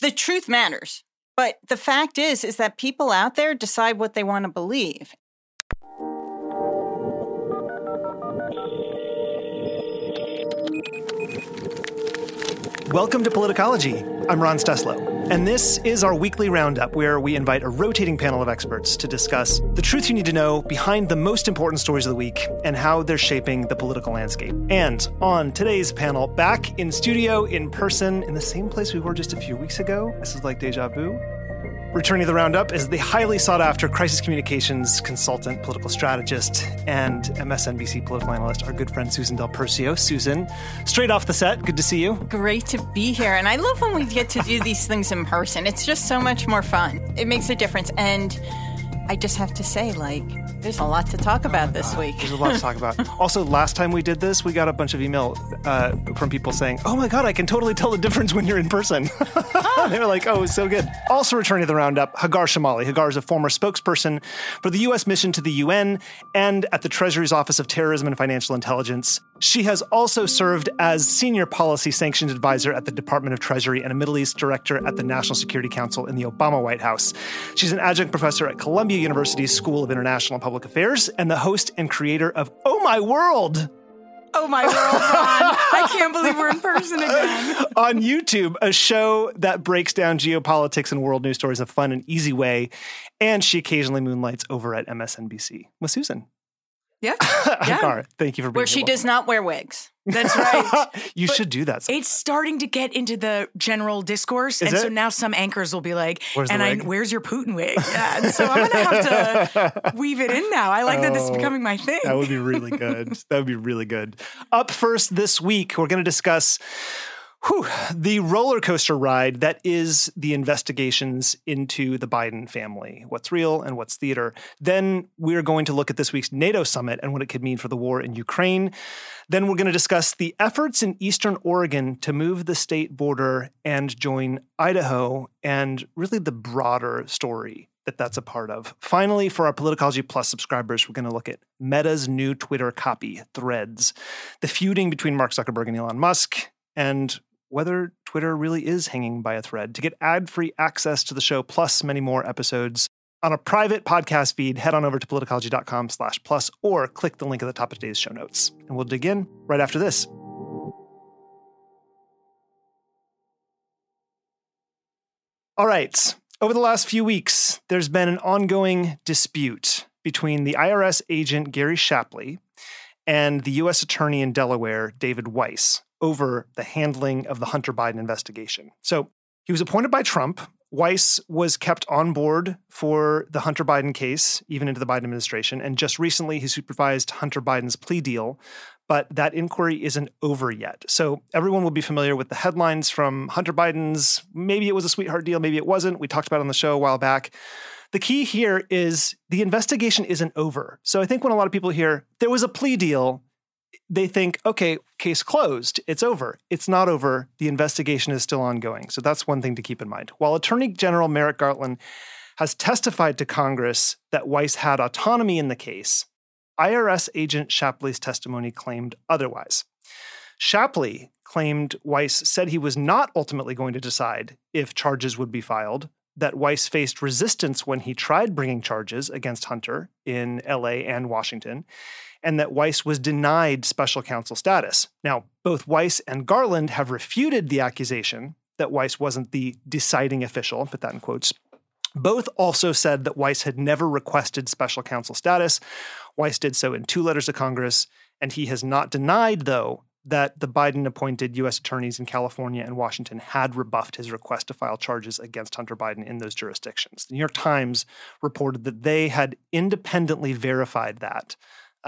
the truth matters. But the fact is, is that people out there decide what they want to believe. Welcome to Politicology. I'm Ron Steslow, and this is our weekly roundup where we invite a rotating panel of experts to discuss the truth you need to know behind the most important stories of the week and how they're shaping the political landscape. And on today's panel, back in studio, in person, in the same place we were just a few weeks ago. This is like deja vu. Returning to the roundup is the highly sought after crisis communications consultant, political strategist, and MSNBC political analyst, our good friend Susan Del Percio. Susan, straight off the set, good to see you. Great to be here. And I love when we get to do these things in person. It's just so much more fun. It makes a difference. And I just have to say, like, there's a lot to talk about this week. There's a lot to talk about. also, last time we did this, we got a bunch of email uh, from people saying, "Oh my god, I can totally tell the difference when you're in person." they were like, "Oh, it's so good." Also, returning to the roundup, Hagar Chemali. Hagar is a former spokesperson for the U.S. mission to the UN and at the Treasury's Office of Terrorism and Financial Intelligence. She has also served as senior policy sanctions advisor at the Department of Treasury and a Middle East director at the National Security Council in the Obama White House. She's an adjunct professor at Columbia University's School of International and Public Affairs and the host and creator of Oh My World. Oh my world, Ron. I can't believe we're in person again. On YouTube, a show that breaks down geopolitics and world news stories in a fun and easy way. And she occasionally moonlights over at MSNBC with Susan. Yeah. Hagar, thank you for being Where she here. does not wear wigs. That's right. you But should do that. it's starting to get into the general discourse. Is and so now some anchors will be like, Where's and I, where's your Putin wig? Yeah. And so I'm going to have to weave it in now. I like that this is Oh, becoming my thing. That would be really good. that would be really good. Up first this week, we're going to discuss whew, the roller coaster ride that is the investigations into the Biden family. What's real and what's theater. Then we're going to look at this week's NATO summit and what it could mean for the war in Ukraine. Then we're going to discuss the efforts in Eastern Oregon to move the state border and join Idaho and really the broader story that that's a part of. Finally, for our Politicology Plus subscribers, we're going to look at Meta's new Twitter copy, Threads, the feuding between Mark Zuckerberg and Elon Musk, and whether Twitter really is hanging by a thread. To get ad-free access to the show plus many more episodes on a private podcast feed, head on over to politicology.com slash plus or click the link at the top of today's show notes. And we'll dig in right after this. All right. Over the last few weeks, there's been an ongoing dispute between the IRS agent Gary Shapley and the U.S. Attorney in Delaware, David Weiss, over the handling of the Hunter Biden investigation. So he was appointed by Trump. Weiss was kept on board for the Hunter Biden case, even into the Biden administration. And just recently, he supervised Hunter Biden's plea deal. But that inquiry isn't over yet. So everyone will be familiar with the headlines from Hunter Biden's maybe it was a sweetheart deal, maybe it wasn't. We talked about on the show a while back. The key here is the investigation isn't over. So I think when a lot of people hear there was a plea deal, they think, okay, case closed, it's over. It's not over. The investigation is still ongoing. So that's one thing to keep in mind. While Attorney General Merrick Garland has testified to Congress that Weiss had autonomy in the case, IRS agent Shapley's testimony claimed otherwise. Shapley claimed Weiss said he was not ultimately going to decide if charges would be filed, that Weiss faced resistance when he tried bringing charges against Hunter in LA and Washington, and that Weiss was denied special counsel status. Now, both Weiss and Garland have refuted the accusation that Weiss wasn't the deciding official, put that in quotes. Both also said that Weiss had never requested special counsel status. Weiss did so in two letters to Congress, and he has not denied, though, that the Biden appointed U.S. attorneys in California and Washington had rebuffed his request to file charges against Hunter Biden in those jurisdictions. The New York Times reported that they had independently verified that.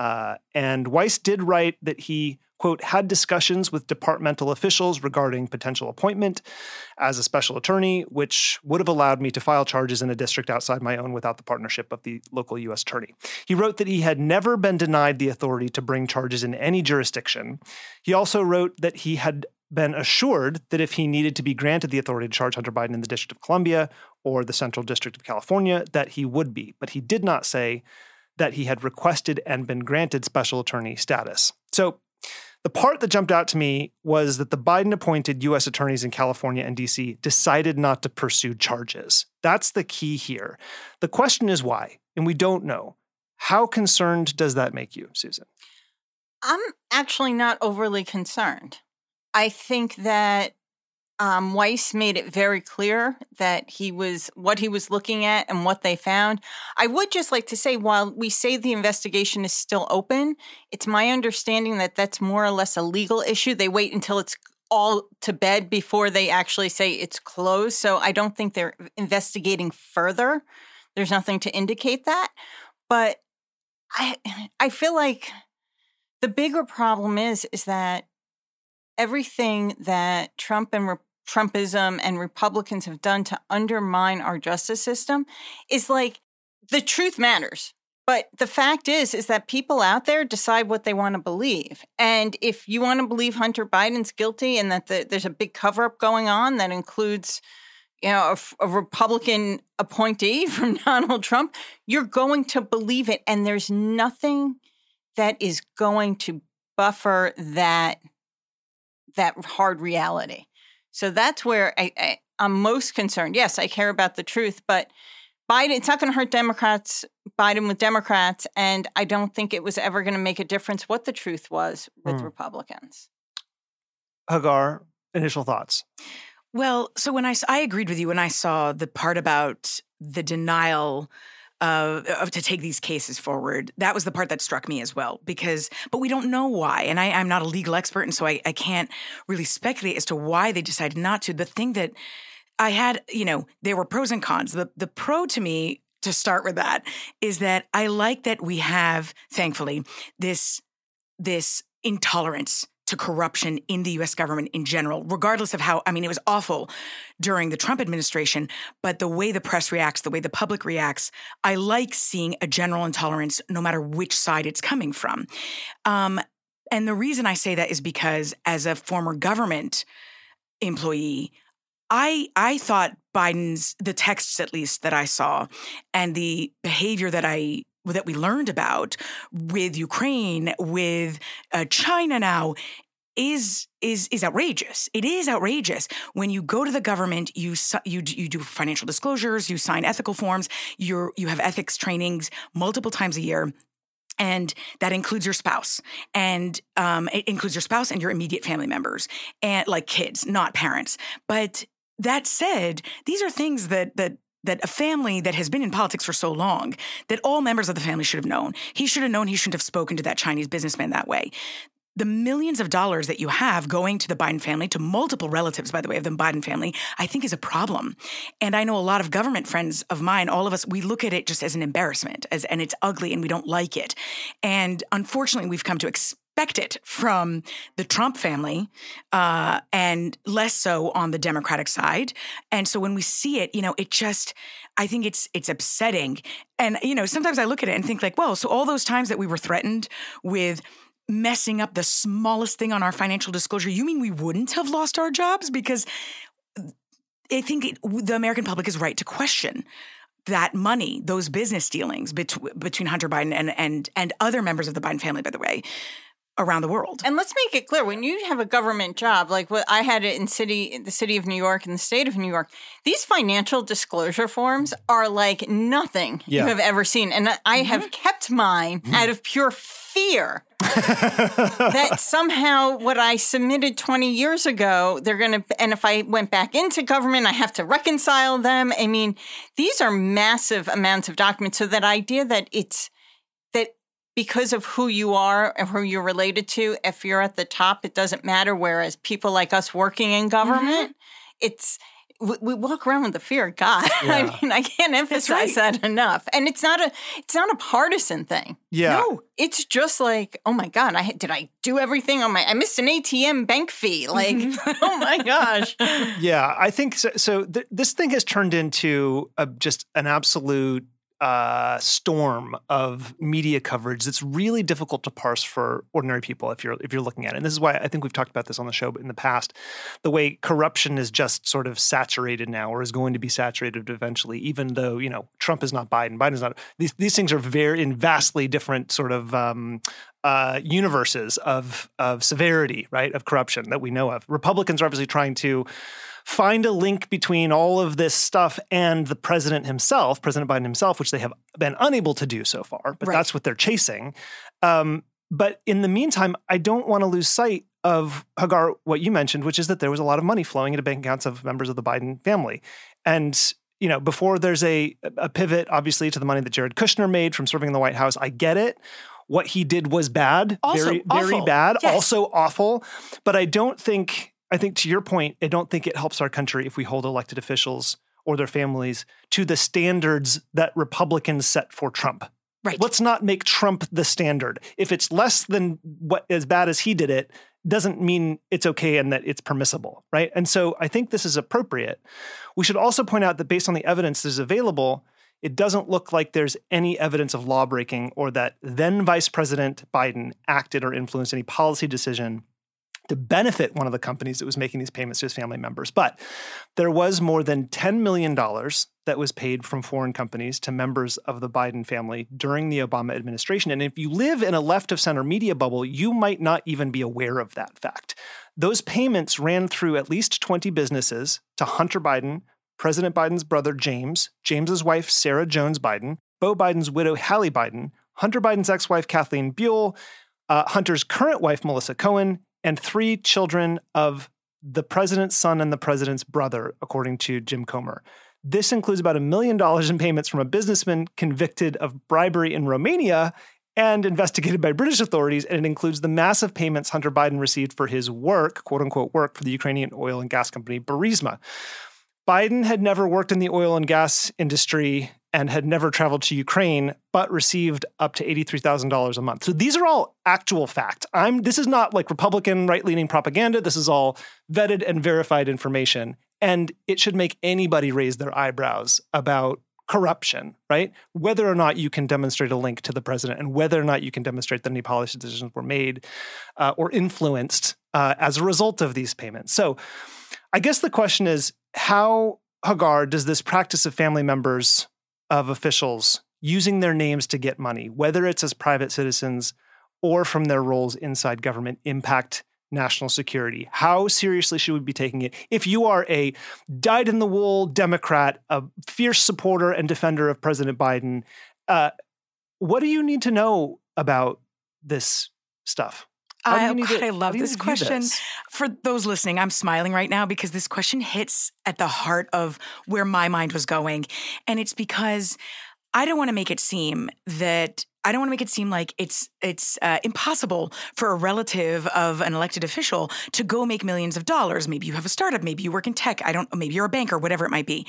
Uh, and Weiss did write that he, quote, had discussions with departmental officials regarding potential appointment as a special attorney, which would have allowed me to file charges in a district outside my own without the partnership of the local U.S. attorney. He wrote that he had never been denied the authority to bring charges in any jurisdiction. He also wrote that he had been assured that if he needed to be granted the authority to charge Hunter Biden in the District of Columbia or the Central District of California, that he would be. But he did not say that he had requested and been granted special attorney status. So The part that jumped out to me was that the Biden appointed U.S. attorneys in California and D.C. decided not to pursue charges. That's the key here. The question is why, and we don't know. How concerned does that make you, Susan? I'm actually not overly concerned. I think that um, Weiss made it very clear that he was what he was looking at and what they found. I would just like to say, while we say the investigation is still open, it's my understanding that that's more or less a legal issue. They wait until it's all to bed before they actually say it's closed. So I don't think they're investigating further. There's nothing to indicate that. But I I feel like the bigger problem is is that everything that Trump and Trumpism and Republicans have done to undermine our justice system is like the truth matters. But the fact is, is that people out there decide what they want to believe. And if you want to believe Hunter Biden's guilty and that the, there's a big cover up going on that includes, you know, a, a Republican appointee from Donald Trump, you're going to believe it. And there's nothing that is going to buffer that that hard reality. So that's where I, I, I'm most concerned. Yes, I care about the truth, but Biden, it's not going to hurt Democrats, Biden with Democrats. And I don't think it was ever going to make a difference what the truth was with mm. Republicans. Hagar, initial thoughts. Well, so when I, I agreed with you when I saw the part about the denial of to take these cases forward. That was the part that struck me as well, because but we don't know why, and I, am not a legal expert, and so I, I can't really speculate as to why they decided not to. The thing that I had, you know, there were pros and cons. The the pro to me to start with that is that I like that we have, thankfully, this this intolerance to corruption in the US government in general, regardless of how, I mean, it was awful during the Trump administration, but the way the press reacts, the way the public reacts, I like seeing a general intolerance no matter which side it's coming from. Um, and the reason I say that is because as a former government employee, I I thought Biden's the texts at least that I saw and the behavior that I that we learned about with Ukraine, with uh, China now, is is is outrageous. It is outrageous when you go to the government. You you you do financial disclosures. You sign ethical forms. You you have ethics trainings multiple times a year. And that includes your spouse, and um, it includes your spouse and your immediate family members, and like kids, not parents. But that said, these are things that that that a family that has been in politics for so long that all members of the family should have known. He should have known he shouldn't have spoken to that Chinese businessman that way. The millions of dollars that you have going to the Biden family, to multiple relatives, by the way, of the Biden family, I think is a problem. And I know a lot of government friends of mine, all of us, we look at it just as an embarrassment, as and it's ugly and we don't like it. And unfortunately, we've come to expect expect it from the Trump family, uh, and less so on the Democratic side. And so when we see it, you know, it just, I think it's it's upsetting. And you know, sometimes I look at it and think like, well, so all those times that we were threatened with messing up the smallest thing on our financial disclosure, you mean we wouldn't have lost our jobs? Because I think it, the American public is right to question that money, those business dealings between between Hunter Biden and and and other members of the Biden family, by the way, around the world. And let's make it clear when you have a government job, like what I had it in city, the city of New York and the state of New York, these financial disclosure forms are like nothing yeah. you have ever seen. And I mm-hmm. have kept mine mm-hmm. out of pure fear that somehow what I submitted 20 years ago, they're going to, and if I went back into government, I have to reconcile them. I mean, these are massive amounts of documents. So that idea that it's, because of who you are and who you're related to, if you're at the top, it doesn't matter. Whereas people like us working in government, mm-hmm. it's we, we, walk around with the fear of God. Yeah. I mean, I can't emphasize right. that enough. And it's not a it's not a partisan thing. Yeah. No, it's just like, oh my God, I did I do everything on my I missed an ATM bank fee. Like, mm-hmm. oh my gosh. Yeah, I think so. so th- this thing has turned into a, just an absolute uh, storm of media coverage that's really difficult to parse for ordinary people if you're if you're looking at it. And this is why I think we've talked about this on the show in the past. The way corruption is just sort of saturated now, or is going to be saturated eventually, even though you know Trump is not Biden, Biden is not. These these things are very in vastly different sort of um, uh, universes of of severity, right, of corruption that we know of. Republicans are obviously trying to find a link between all of this stuff and the president himself, President Biden himself, which they have been unable to do so far, but right. that's what they're chasing. Um, but in the meantime, I don't want to lose sight of Hagar, what you mentioned, which is that there was a lot of money flowing into bank accounts of members of the Biden family. And you know, before there's a a pivot, obviously, to the money that Jared Kushner made from serving in the White House, I get it. What he did was bad, also very, awful. very bad, yes. also awful. But I don't think I think to your point, I don't think it helps our country if we hold elected officials or their families to the standards that Republicans set for Trump. Right. Let's not make Trump the standard. If it's less than what as bad as he did it, doesn't mean it's okay and that it's permissible, right? And so I think this is appropriate. We should also point out that based on the evidence that is available, it doesn't look like there's any evidence of lawbreaking or that then Vice President Biden acted or influenced any policy decision to benefit one of the companies that was making these payments to his family members. But there was more than $10 million that was paid from foreign companies to members of the Biden family during the Obama administration. And if you live in a left of center media bubble, you might not even be aware of that fact. Those payments ran through at least 20 businesses to Hunter Biden, President Biden's brother James, James's wife Sarah Jones Biden, Beau Biden's widow Hallie Biden, Hunter Biden's ex-wife Kathleen Buhle, uh, Hunter's current wife Melissa Cohen, and three children of the president's son and the president's brother, according to Jim Comer. This includes about a million dollars in payments from a businessman convicted of bribery in Romania and investigated by British authorities. And it includes the massive payments Hunter Biden received for his work, quote unquote, work for the Ukrainian oil and gas company Burisma. Biden had never worked in the oil and gas industry and had never traveled to Ukraine, but received up to $83,000 a month. So these are all actual fact. I'm this is not like Republican right-leaning propaganda. This is all vetted and verified information. And it should make anybody raise their eyebrows about corruption, right? Whether or not you can demonstrate a link to the president and whether or not you can demonstrate that any policy decisions were made uh, or influenced uh, as a result of these payments. So I guess the question is how Hagar does this practice of family members of officials using their names to get money, whether it's as private citizens or from their roles inside government, impact national security? How seriously should we be taking it? If you are a dyed in the wool Democrat, a fierce supporter and defender of President Biden, uh, what do you need to know about this stuff? I, God, I love this question. This? For those listening, I'm smiling right now because this question hits at the heart of where my mind was going. And it's because I don't want to make it seem that I don't want to make it seem like it's it's uh, impossible for a relative of an elected official to go make millions of dollars. Maybe you have a startup, maybe you work in tech. I don't. Maybe you're a banker, whatever it might be.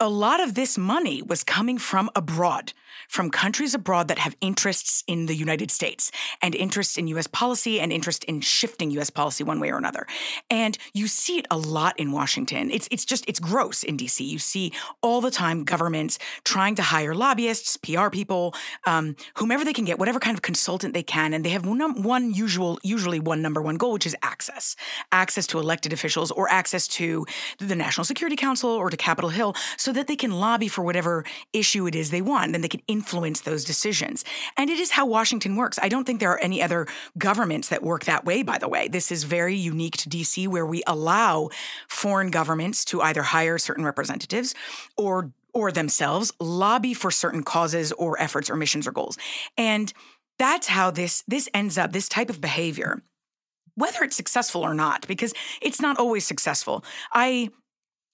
A lot of this money was coming from abroad from countries abroad that have interests in the United States and interests in US policy and interest in shifting US policy one way or another. And you see it a lot in Washington. It's it's just it's gross in DC. You see all the time governments trying to hire lobbyists, PR people, um, whomever they can get, whatever kind of consultant they can, and they have one, one usual usually one number one goal, which is access, access to elected officials or access to the National Security Council or to Capitol Hill, so that they can lobby for whatever issue it is they want, and they can influence those decisions. And it is how Washington works. I don't think there are any other governments that work that way, by the way. This is very unique to DC, where we allow foreign governments to either hire certain representatives or or themselves lobby for certain causes or efforts or missions or goals. And that's how this this ends up this type of behavior whether it's successful or not because it's not always successful. I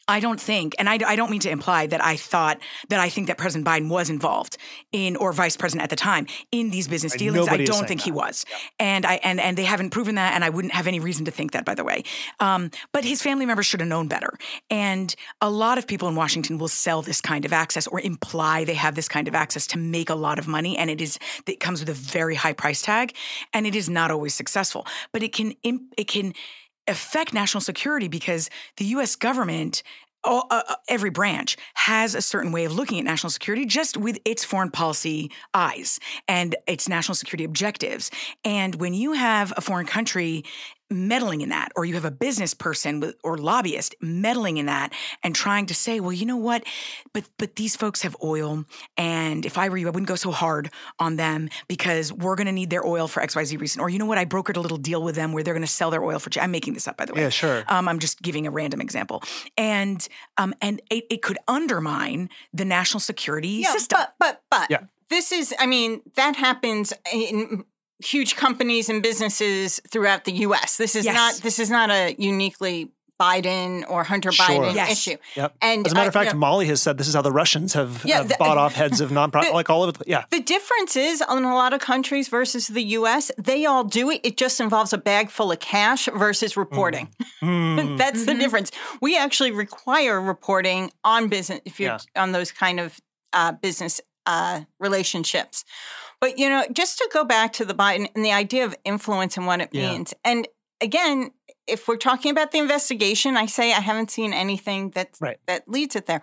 I don't think, and I, I, don't mean to imply that I thought that I think that President Biden was involved in, or Vice President at the time, in these business dealings. I don't think that. he was, yeah. and I and and they haven't proven that, and I wouldn't have any reason to think that, by the way. Um, but his family members should have known better, and a lot of people in Washington will sell this kind of access or imply they have this kind of access to make a lot of money, and it is it comes with a very high price tag, and it is not always successful, but it can it can affect national security because the US government all, uh, uh, every branch has a certain way of looking at national security just with its foreign policy eyes and its national security objectives. And when you have a foreign country meddling in that, or you have a business person with, or lobbyist meddling in that and trying to say, well, you know what, but but these folks have oil, and if I were you, I wouldn't go so hard on them because we're going to need their oil for X Y Z reason. Or you know what, I brokered a little deal with them where they're going to sell their oil for. I'm making this up, by the way. Yeah, sure. Um, I'm just giving a random example, and um, and it, it could undermine the national security Yeah, system. but but but Yeah. this is. I mean, that happens in huge companies and businesses throughout the U.S. This is Yes. not. This is not a uniquely Biden or Hunter Sure. Biden Yes. issue. Yep. And As a matter uh, of fact, you know, Molly has said this is how the Russians have, Yeah, have the- bought off heads of non-profit, the- like all of it. Yeah. The difference is in a lot of countries versus the US, they all do it. It just involves a bag full of cash versus reporting. Hmm. That's the Mhm. difference. We actually require reporting on business if you're Yeah. on those kind of uh, business uh, relationships. But you know, just to go back to the Biden and the idea of influence and what it Yeah. means. And again, if we're talking about the investigation, I say I haven't seen anything that Right. that leads it there.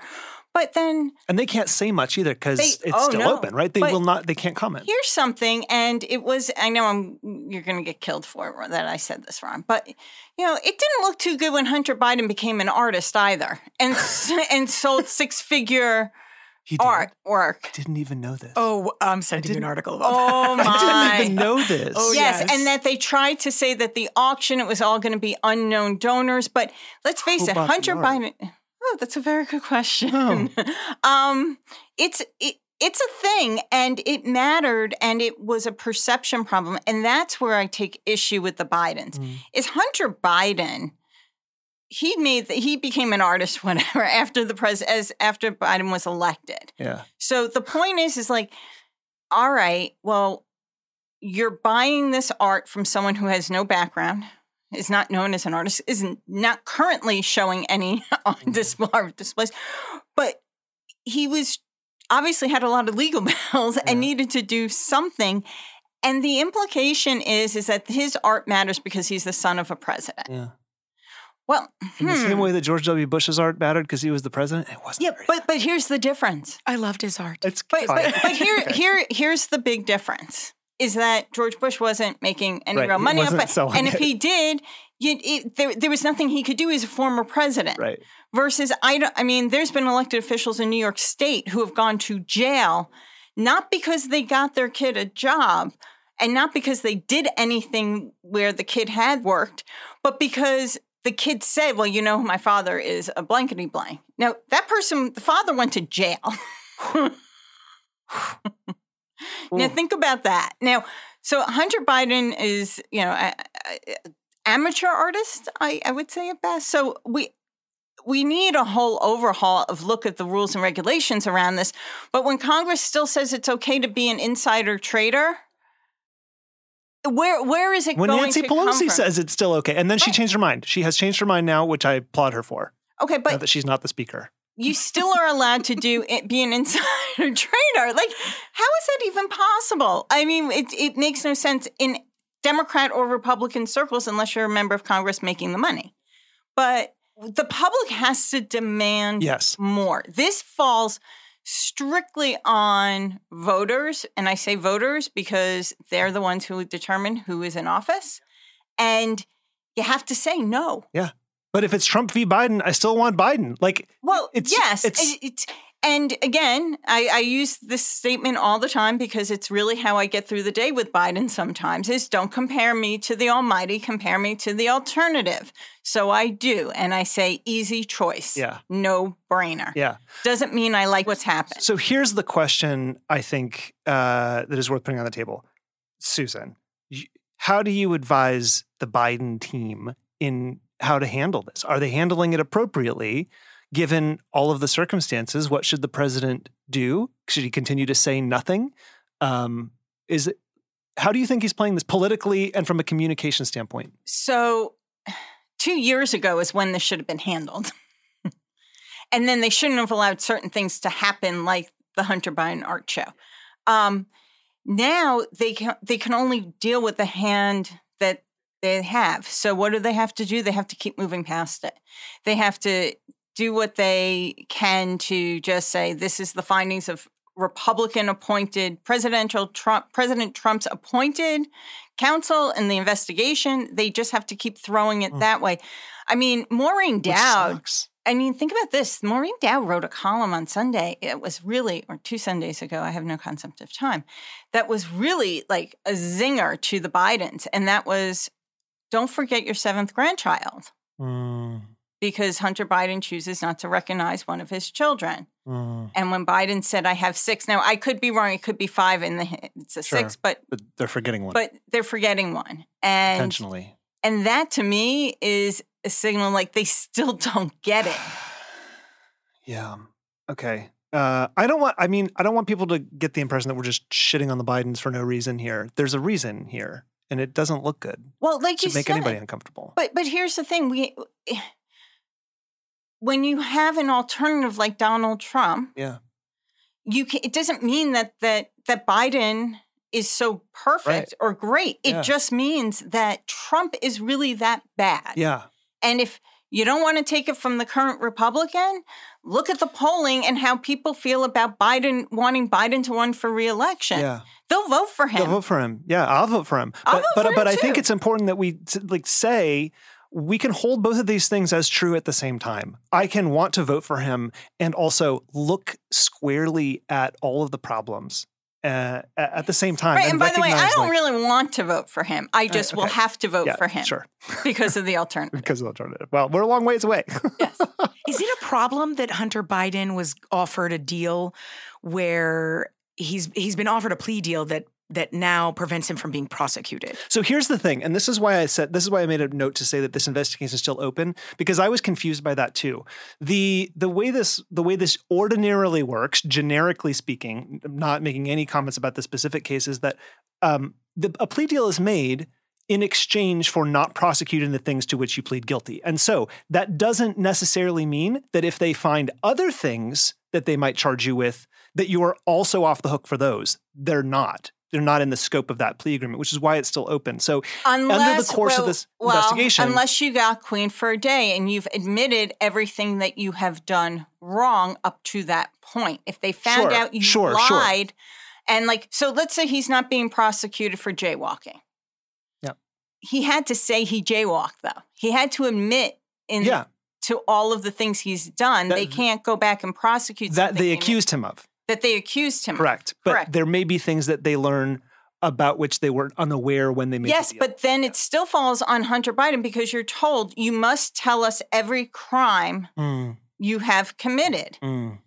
But then And they can't say much either because it's oh, still no. open, right? They But- will not. They can't comment. here's something and it was i know i'm you're going to get killed for it that i said this wrong but you know it didn't look too good when hunter biden became an artist either and and sold six figure He did. art work I didn't even know this. oh, I'm sending you an article about oh that. my I didn't even know this. Oh, yes, yes. and that they tried to say that the auction it was all going to be unknown donors, but let's face Who it, bought the Hunter art? Biden. Oh, that's a very good question. Oh. um, it's it, it's a thing, and it mattered, and it was a perception problem, and that's where I take issue with the Bidens. Mm. Is Hunter Biden? He made the, he became an artist, whatever, after the pres as after Biden was elected. Yeah. So the point is, is like, all right, well, you're buying this art from someone who has no background, is not known as an artist, is not currently showing any on mm-hmm. display displays, but he was obviously had a lot of legal bills Yeah. and needed to do something. And the implication is is that his art matters because he's the son of a president. Yeah. Well, In the same hmm. way that George W. Bush's art mattered because he was the president, it wasn't. yeah, but but here's the difference. I loved his art. it's But, but, but here, Okay. here, here's the big difference: is that George Bush wasn't making any Right, real money off wasn't it, selling and if it. he did, you, it, there, there was nothing he could do as a former president. right. Versus, I, don't, I mean, there's been elected officials in New York State who have gone to jail, not because they got their kid a job, and not because they did anything where the kid had worked, but because the kid said, "Well, you know, my father is a blankety blank." Now, that person, the father, went to jail. Now think about that. Now, so Hunter Biden is, you know, a, a- amateur artist, I, I would say at best. So we we need a whole overhaul of look at the rules and regulations around this. But when Congress still says it's okay to be an insider trader, where where is it When going Nancy Pelosi says it's still okay, and then she Right. changed her mind. She has changed her mind now, which I applaud her for. okay, but that she's not the speaker. you still are allowed to do it, be an insider trader. Like, how is that even possible? I mean, it it makes no sense in Democrat or Republican circles unless you're a member of Congress making the money. But the public has to demand Yes. more. This falls strictly on voters, and I say voters because they're the ones who determine who is in office, and you have to say no. Yeah. But if it's Trump v. Biden, I still want Biden. Like, Well, It's- yes, it's- it- it's, and again, I, I use this statement all the time because it's really how I get through the day with Biden. Sometimes is don't compare me to the Almighty, compare me to the alternative. So I do, and I say easy choice, Yeah. no brainer. yeah. Doesn't mean I like what's happened. So here's the question I think uh, that is worth putting on the table. Susan, how do you advise the Biden team in how to handle this? Are they handling it appropriately? Given all of the circumstances, what should the president do? Should he continue to say nothing? Um, is it, how do you think he's playing this politically and from a communication standpoint? So, two years ago is when this should have been handled. and then they shouldn't have allowed certain things to happen, like the Hunter Biden art show. Um, now they can they can only deal with the hand that they have. So what do they have to do? They have to keep moving past it. They have to do what they can to just say this is the findings of Republican appointed presidential Trump President Trump's appointed counsel in the investigation. They just have to keep throwing it Mm. that way. I mean, Maureen Dowd. I mean, think about this. Maureen Dowd wrote a column on Sunday. It was really, or two Sundays ago, I have no concept of time, that was really like a zinger to the Bidens. And that was don't forget your seventh grandchild Mm, because Hunter Biden chooses not to recognize one of his children. mm. And when Biden said, I have six, now I could be wrong, it could be five in the, it's a Sure. six, but, But they're forgetting one but they're forgetting one. And, intentionally. and that to me is a signal like they still don't get it. Yeah. Okay. Uh, I don't want. I mean, I don't want people to get the impression that we're just shitting on the Bidens for no reason here. There's a reason here, and it doesn't look good. Well, like you Should make said, anybody uncomfortable. But but here's the thing: we when you have an alternative like Donald Trump, Yeah. you can, it doesn't mean that that that Biden is so perfect Right. or great. It Yeah. just means that Trump is really that bad. Yeah. And if you don't want to take it from the current Republican, look at the polling and how people feel about Biden wanting Biden to run for reelection. Yeah. They'll vote for him. They'll vote for him. Yeah, I'll vote for him. I'll but vote but for but him I think it's important that we like say we can hold both of these things as true at the same time. I can want to vote for him and also look squarely at all of the problems uh, at at the same time. Right, and by the way, I don't like- really want to vote for him. I just will okay. have to vote yeah, for him Sure, because of the alternative. because of the alternative. Well, we're a long ways away. yes. Is it a problem that Hunter Biden was offered a deal where he's he's been offered a plea deal that that now prevents him from being prosecuted? So here's the thing, and this is why I said this is why I made a note to say that this investigation is still open because I was confused by that too. The the way this the way this ordinarily works, generically speaking, not making any comments about the specific case, is that um, the, a plea deal is made in exchange for not prosecuting the things to which you plead guilty. And so that doesn't necessarily mean that if they find other things that they might charge you with, that you are also off the hook for those. They're not. They're not in the scope of that plea agreement, which is why it's still open. So Unless, under the course of this well, investigation- unless you got Queen for a day and you've admitted everything that you have done wrong up to that point. If they found Sure, out you sure, sure. lied, and like, so let's say he's not being prosecuted for jaywalking. Yeah, He had to say he jaywalked, though. He had to admit in yeah, to all of the things he's done. That- they can't go back and prosecute that they accused him of. That they accused him. of. Correct. But Correct. there may be things that they learn about which they weren't unaware when they made Yes, the deal. but then it still falls on Hunter Biden because you're told you must tell us every crime Mm, you have committed. mm.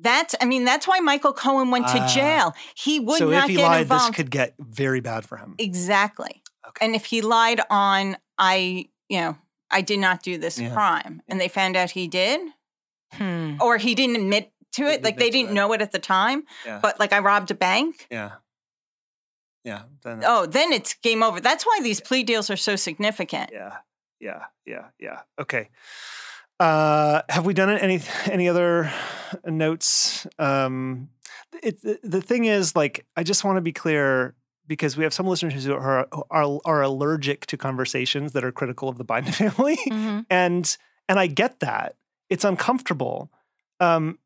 That's, I mean, that's why Michael Cohen went to Ah. jail. He would so not if he get lied, involved. this could get very bad for him. exactly. Okay. And if he lied on, I, you know, I did not do this Yeah. crime, and they found out he did, Hmm. or he didn't admit to it, like they didn't know it at the time, Yeah. but like I robbed a bank. yeah. Yeah. Then Oh, then it's game over. That's why these plea deals are so significant. Yeah, yeah, yeah, yeah. Okay. Uh, have we done? Any any other notes? Um, it, the, the thing is, like, I just want to be clear because we have some listeners who are, are are allergic to conversations that are critical of the Biden family, Mhm. and and I get that it's uncomfortable, um,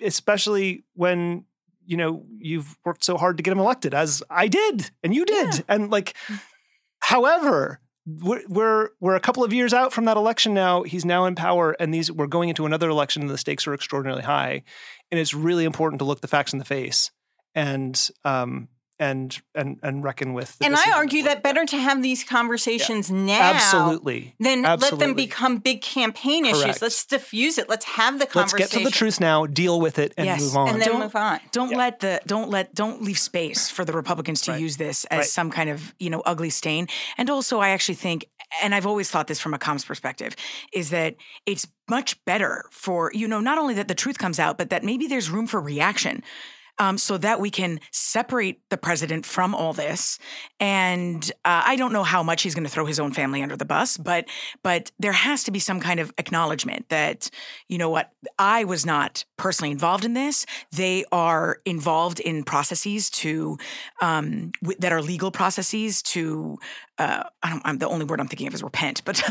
especially when you know you've worked so hard to get him elected, as I did, and you did, and like, however. We're, we're we're a couple of years out from that election now. He's now in power, and these we're going into another election, and the stakes are extraordinarily high. And it's really important to look the facts in the face and um and and and reckon with. The And I argue that better to have these conversations now absolutely. than let them become big campaign issues. Let's diffuse it. Let's have the conversation. Let's get to the truth now, deal with it, and Yes, move on. and then Don't- move on. Don't Yeah. let the don't let don't leave space for the Republicans to Right. use this as Right. some kind of you know ugly stain. And also, I actually think, and I've always thought this from a comms perspective, is that it's much better for you know not only that the truth comes out, but that maybe there's room for reaction. Um, so that we can separate the president from all this, and uh, I don't know how much he's going to throw his own family under the bus, but but there has to be some kind of acknowledgement that you know what I was not personally involved in this. They are involved in processes to um, w- that are legal processes to uh, I don't, I'm the only word I'm thinking of is repent, but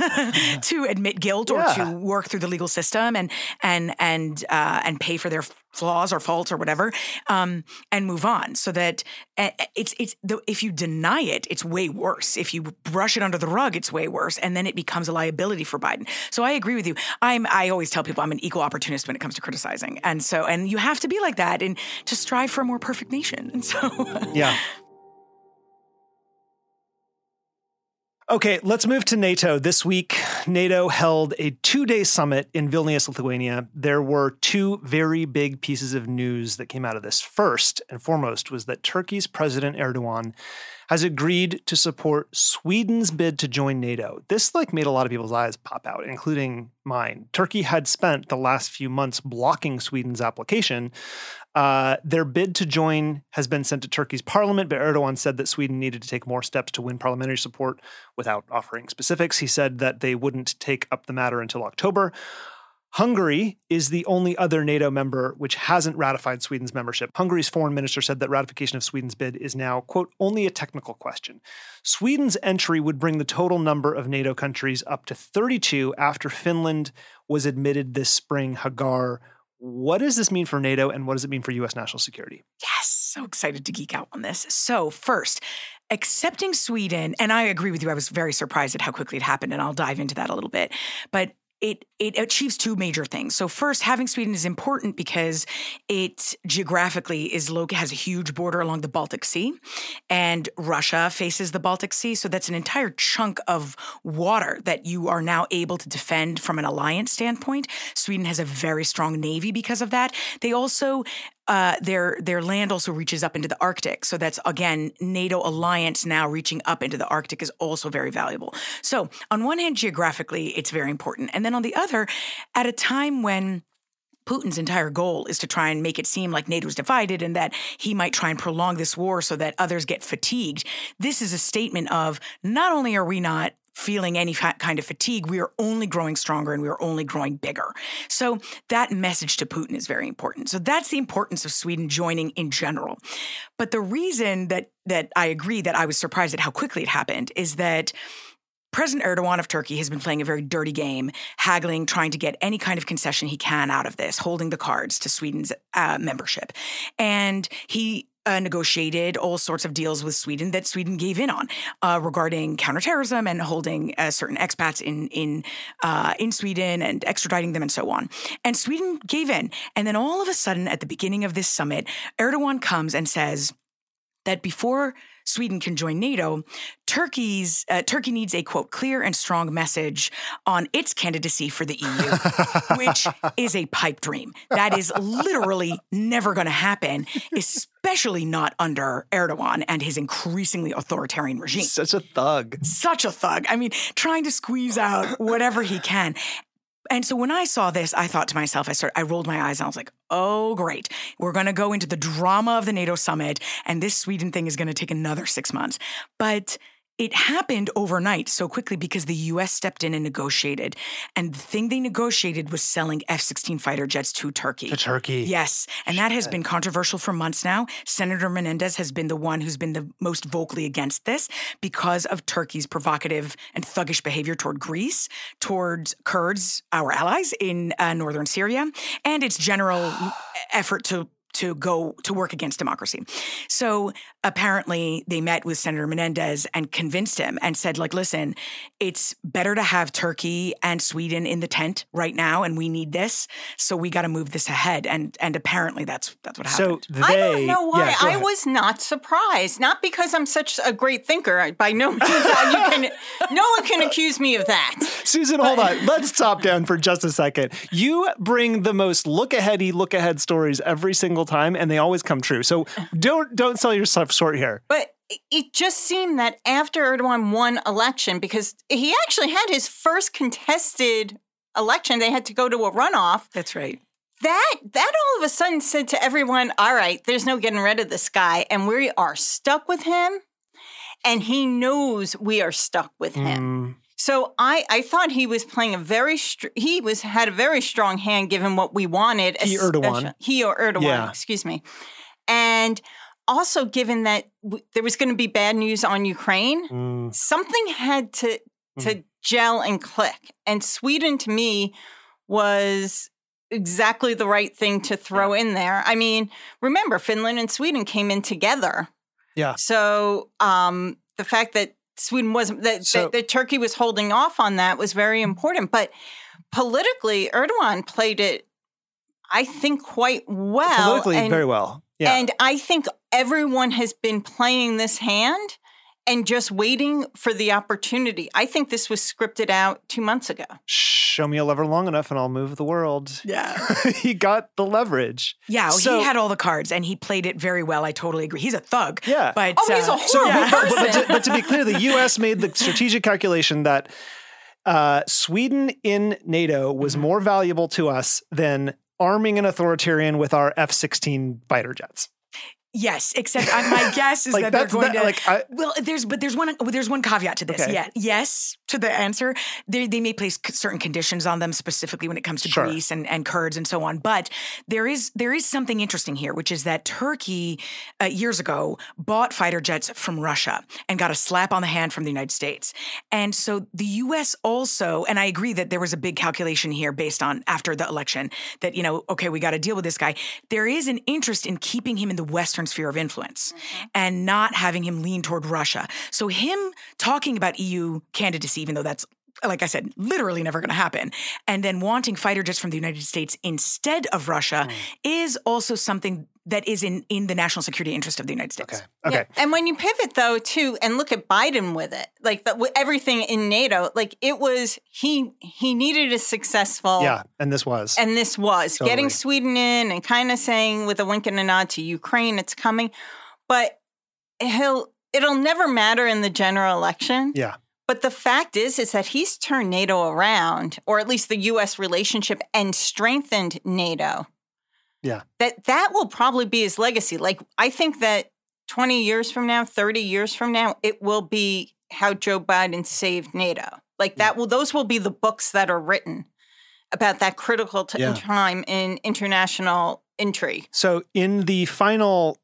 to admit guilt or Yeah. to work through the legal system and and and uh, and pay for their flaws or faults or whatever, um, and move on. So that uh, it's it's the, if you deny it, it's way worse. If you brush it under the rug, it's way worse, and then it becomes a liability for Biden. So I agree with you. I'm I always tell people I'm an equal opportunist when it comes to criticizing, and so and you have to be like that and to strive for a more perfect nation. And so Yeah. Okay, let's move to NATO. This week, NATO held a two day summit in Vilnius, Lithuania. There were two very big pieces of news that came out of this. First and foremost was that Turkey's President Erdogan has agreed to support Sweden's bid to join NATO. This like made a lot of people's eyes pop out, including mine. Turkey had spent the last few months blocking Sweden's application. Uh, their bid to join has been sent to Turkey's parliament, but Erdogan said that Sweden needed to take more steps to win parliamentary support without offering specifics. He said that they wouldn't take up the matter until October. Hungary is the only other NATO member which hasn't ratified Sweden's membership. Hungary's foreign minister said that ratification of Sweden's bid is now, quote, only a technical question. Sweden's entry would bring the total number of NATO countries up to 32 after Finland was admitted this spring. Hagar, what does this mean for NATO and what does it mean for US national security? Yes, so excited to geek out on this. So, first, accepting Sweden, and I agree with you, I was very surprised at how quickly it happened, and I'll dive into that a little bit. But it it achieves two major things. So first, having Sweden is important because it geographically is located has a huge border along the Baltic Sea, and Russia faces the Baltic Sea. So that's an entire chunk of water that you are now able to defend from an alliance standpoint. Sweden has a very strong navy because of that. They also uh, their their land also reaches up into the Arctic. So that's again NATO alliance now reaching up into the Arctic is also very valuable. So on one hand, geographically, it's very important, and then on the other, at a time when Putin's entire goal is to try and make it seem like NATO's divided and that he might try and prolong this war so that others get fatigued. This is a statement of not only are we not feeling any kind of fatigue, we are only growing stronger and we are only growing bigger. So that message to Putin is very important. So that's the importance of Sweden joining in general. But the reason that that I agree that I was surprised at how quickly it happened is that President Erdogan of Turkey has been playing a very dirty game, haggling, trying to get any kind of concession he can out of this, holding the cards to Sweden's uh, membership. And he uh, negotiated all sorts of deals with Sweden that Sweden gave in on uh, regarding counterterrorism and holding uh, certain expats in in uh, in Sweden and extraditing them and so on. And Sweden gave in, and then all of a sudden, at the beginning of this summit, Erdogan comes and says that before Sweden can join NATO, Turkey's uh, Turkey needs a quote clear and strong message on its candidacy for the EU, which is a pipe dream. That is literally never going to happen, especially not under Erdogan and his increasingly authoritarian regime. Such a thug. Such a thug. I mean, trying to squeeze out whatever he can. And so when I saw this, I thought to myself, I started, I rolled my eyes and I was like, oh, great. We're going to go into the drama of the NATO summit, and this Sweden thing is going to take another six months. But it happened overnight so quickly because the US stepped in and negotiated. And the thing they negotiated was selling F 16 fighter jets to Turkey. To Turkey. Yes. And that has been controversial for months now. Senator Menendez has been the one who's been the most vocally against this because of Turkey's provocative and thuggish behavior toward Greece, towards Kurds, our allies in uh, northern Syria, and its general effort to to go to work against democracy. So apparently they met with Senator Menendez and convinced him and said like listen, it's better to have Turkey and Sweden in the tent right now and we need this, so we got to move this ahead and and apparently that's that's what happened. So happened. they, I don't know why. Yeah, I ahead. was not surprised. Not because I'm such a great thinker. By no means, you can. No one can accuse me of that. Susan, hold on. Let's top down for just a second. You bring the most look aheady, look ahead stories every single time, and they always come true. So don't don't sell yourself short here. But it just seemed that after Erdogan won election, because he actually had his first contested election, they had to go to a runoff. that's right. That that all of a sudden said to everyone, "All right, there's no getting rid of this guy, and we are stuck with him." And he knows we are stuck with him. Mm, So I, I thought he was playing a very str- he was had a very strong hand given what we wanted. He, Erdogan. He or Erdogan, Yeah. excuse me. And also given that w- there was going to be bad news on Ukraine, Mm, something had to to gel and click. And Sweden to me was exactly the right thing to throw in there. I mean, remember Finland and Sweden came in together. Yeah. So um the fact that Sweden wasn't that, So- that, that Turkey was holding off on that was very important. But politically, Erdogan played it, I think, quite well. politically, and, very well. Yeah. and I think everyone has been playing this hand and just waiting for the opportunity. I think this was scripted out two months ago. Show me a lever long enough and I'll move the world. Yeah. he got the leverage. Yeah, well, So- he had all the cards and he played it very well. I totally agree. He's a thug. Yeah. But Oh, he's a uh, So, horrible but, but- but person. to, but to be clear, the U.S. made the strategic calculation that uh, Sweden in NATO was Mm-hmm. more valuable to us than arming an authoritarian with our F-16 fighter jets. Yes, except I, my guess is Like that they're going that, to. like I, well, there's but there's one there's one caveat to this. Okay. Yeah, yes to the answer. They they may place certain conditions on them specifically when it comes to Sure. Greece and, and Kurds and so on. But there is there is something interesting here, which is that Turkey uh, years ago bought fighter jets from Russia and got a slap on the hand from the United States. And so the U.S. also, and I agree that there was a big calculation here based on after the election that you know okay we got to deal with this guy. There is an interest in keeping him in the Western sphere of influence and not having him lean toward Russia. So him talking about EU candidacy, even though that's like I said, literally never going to happen. And then wanting fighter jets from the United States instead of Russia Hmm. is also something that is in, in the national security interest of the United States. okay, okay. Yeah. And when you pivot though too and look at Biden with it, like the, with everything in NATO, like it was he he needed a successful Yeah, and this was. and this was Totally. getting Sweden in and kind of saying with a wink and a nod to Ukraine it's coming. But he'll it'll never matter in the general election. yeah, But the fact is, is that he's turned NATO around, or at least the U.S. relationship, and strengthened NATO. Yeah. That that will probably be his legacy. Like I think that twenty years from now, thirty years from now, it will be how Joe Biden saved NATO. Like that will those will be the books that are written about that critical t- Yeah. time in international intrigue. So in the final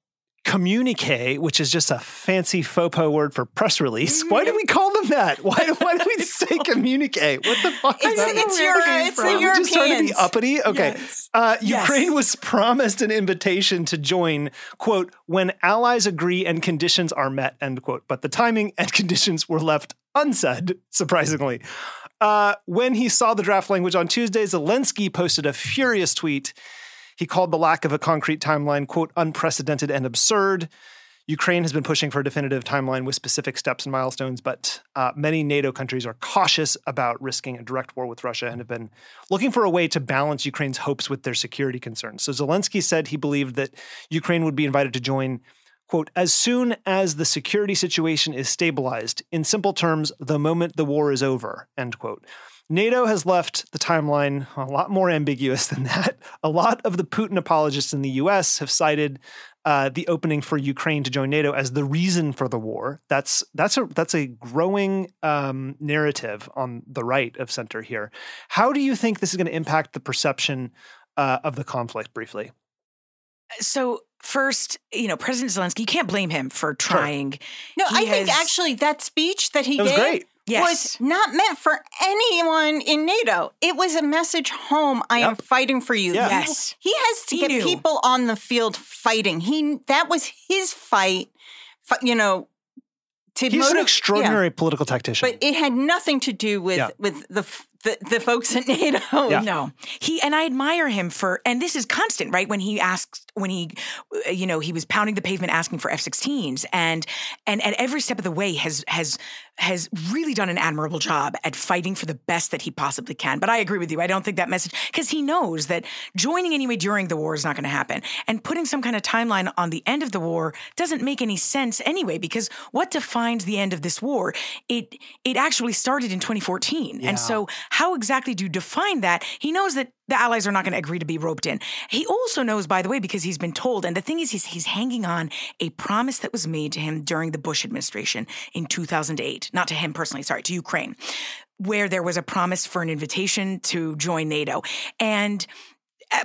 communique, which is just a fancy faux pas word for press release, why do we call them that? Why do, why do we say communique? What the fuck is It's, that? it's, where it Euro, came it's from. the Are just trying to be uppity? Okay. Yes. Uh, Yes. Ukraine was promised an invitation to join, quote, when allies agree and conditions are met, end quote. But the timing and conditions were left unsaid, surprisingly. Uh, when he saw the draft language on Tuesday, Zelensky posted a furious tweet. He called the lack of a concrete timeline, quote, unprecedented and absurd. Ukraine has been pushing for a definitive timeline with specific steps and milestones, but uh, many NATO countries are cautious about risking a direct war with Russia and have been looking for a way to balance Ukraine's hopes with their security concerns. So Zelensky said he believed that Ukraine would be invited to join, quote, as soon as the security situation is stabilized. In simple terms, the moment the war is over, end quote. NATO has left the timeline a lot more ambiguous than that. A lot of the Putin apologists in the US have cited uh, the opening for Ukraine to join NATO as the reason for the war. That's that's a that's a growing um, narrative on the right of center here. How do you think this is going to impact the perception uh, of the conflict? Briefly, So first, you know, President Zelensky, you can't blame him for trying. No, He I think actually that speech that he it was gave great. Yes. was not meant for anyone in NATO. It was a message home. I am fighting for you. Yeah. Yes. He, has to He get knew. people on the field fighting. He that was his fight. You know, to He's an motiv- extraordinary political tactician. But it had nothing to do with Yeah. with the, the the folks at NATO. Yeah. No, he and I admire him for, and this is constant, right? When he asks, when he, you know, he was pounding the pavement asking for F-16s, and and at every step of the way has has has really done an admirable job at fighting for the best that he possibly can. But I agree with you. I don't think that message because he knows that joining anyway during the war is not going to happen, and putting some kind of timeline on the end of the war doesn't make any sense anyway. Because what defines the end of this war? It it actually started in 2014, Yeah. and so how exactly do you define that? He knows that the allies are not going to agree to be roped in. He also knows, by the way, because he's been told, and the thing is, he's, he's hanging on a promise that was made to him during the Bush administration in 2008, not to him personally, sorry, to Ukraine, where there was a promise for an invitation to join NATO. And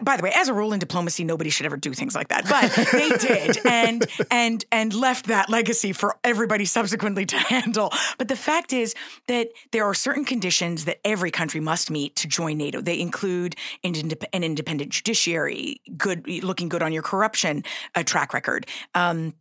by the way, as a rule in diplomacy, nobody should ever do things like that, but they did, and and and left that legacy for everybody subsequently to handle. But the fact is that there are certain conditions that every country must meet to join NATO. They include an, independent judiciary, good looking good on your corruption uh, track record. Um,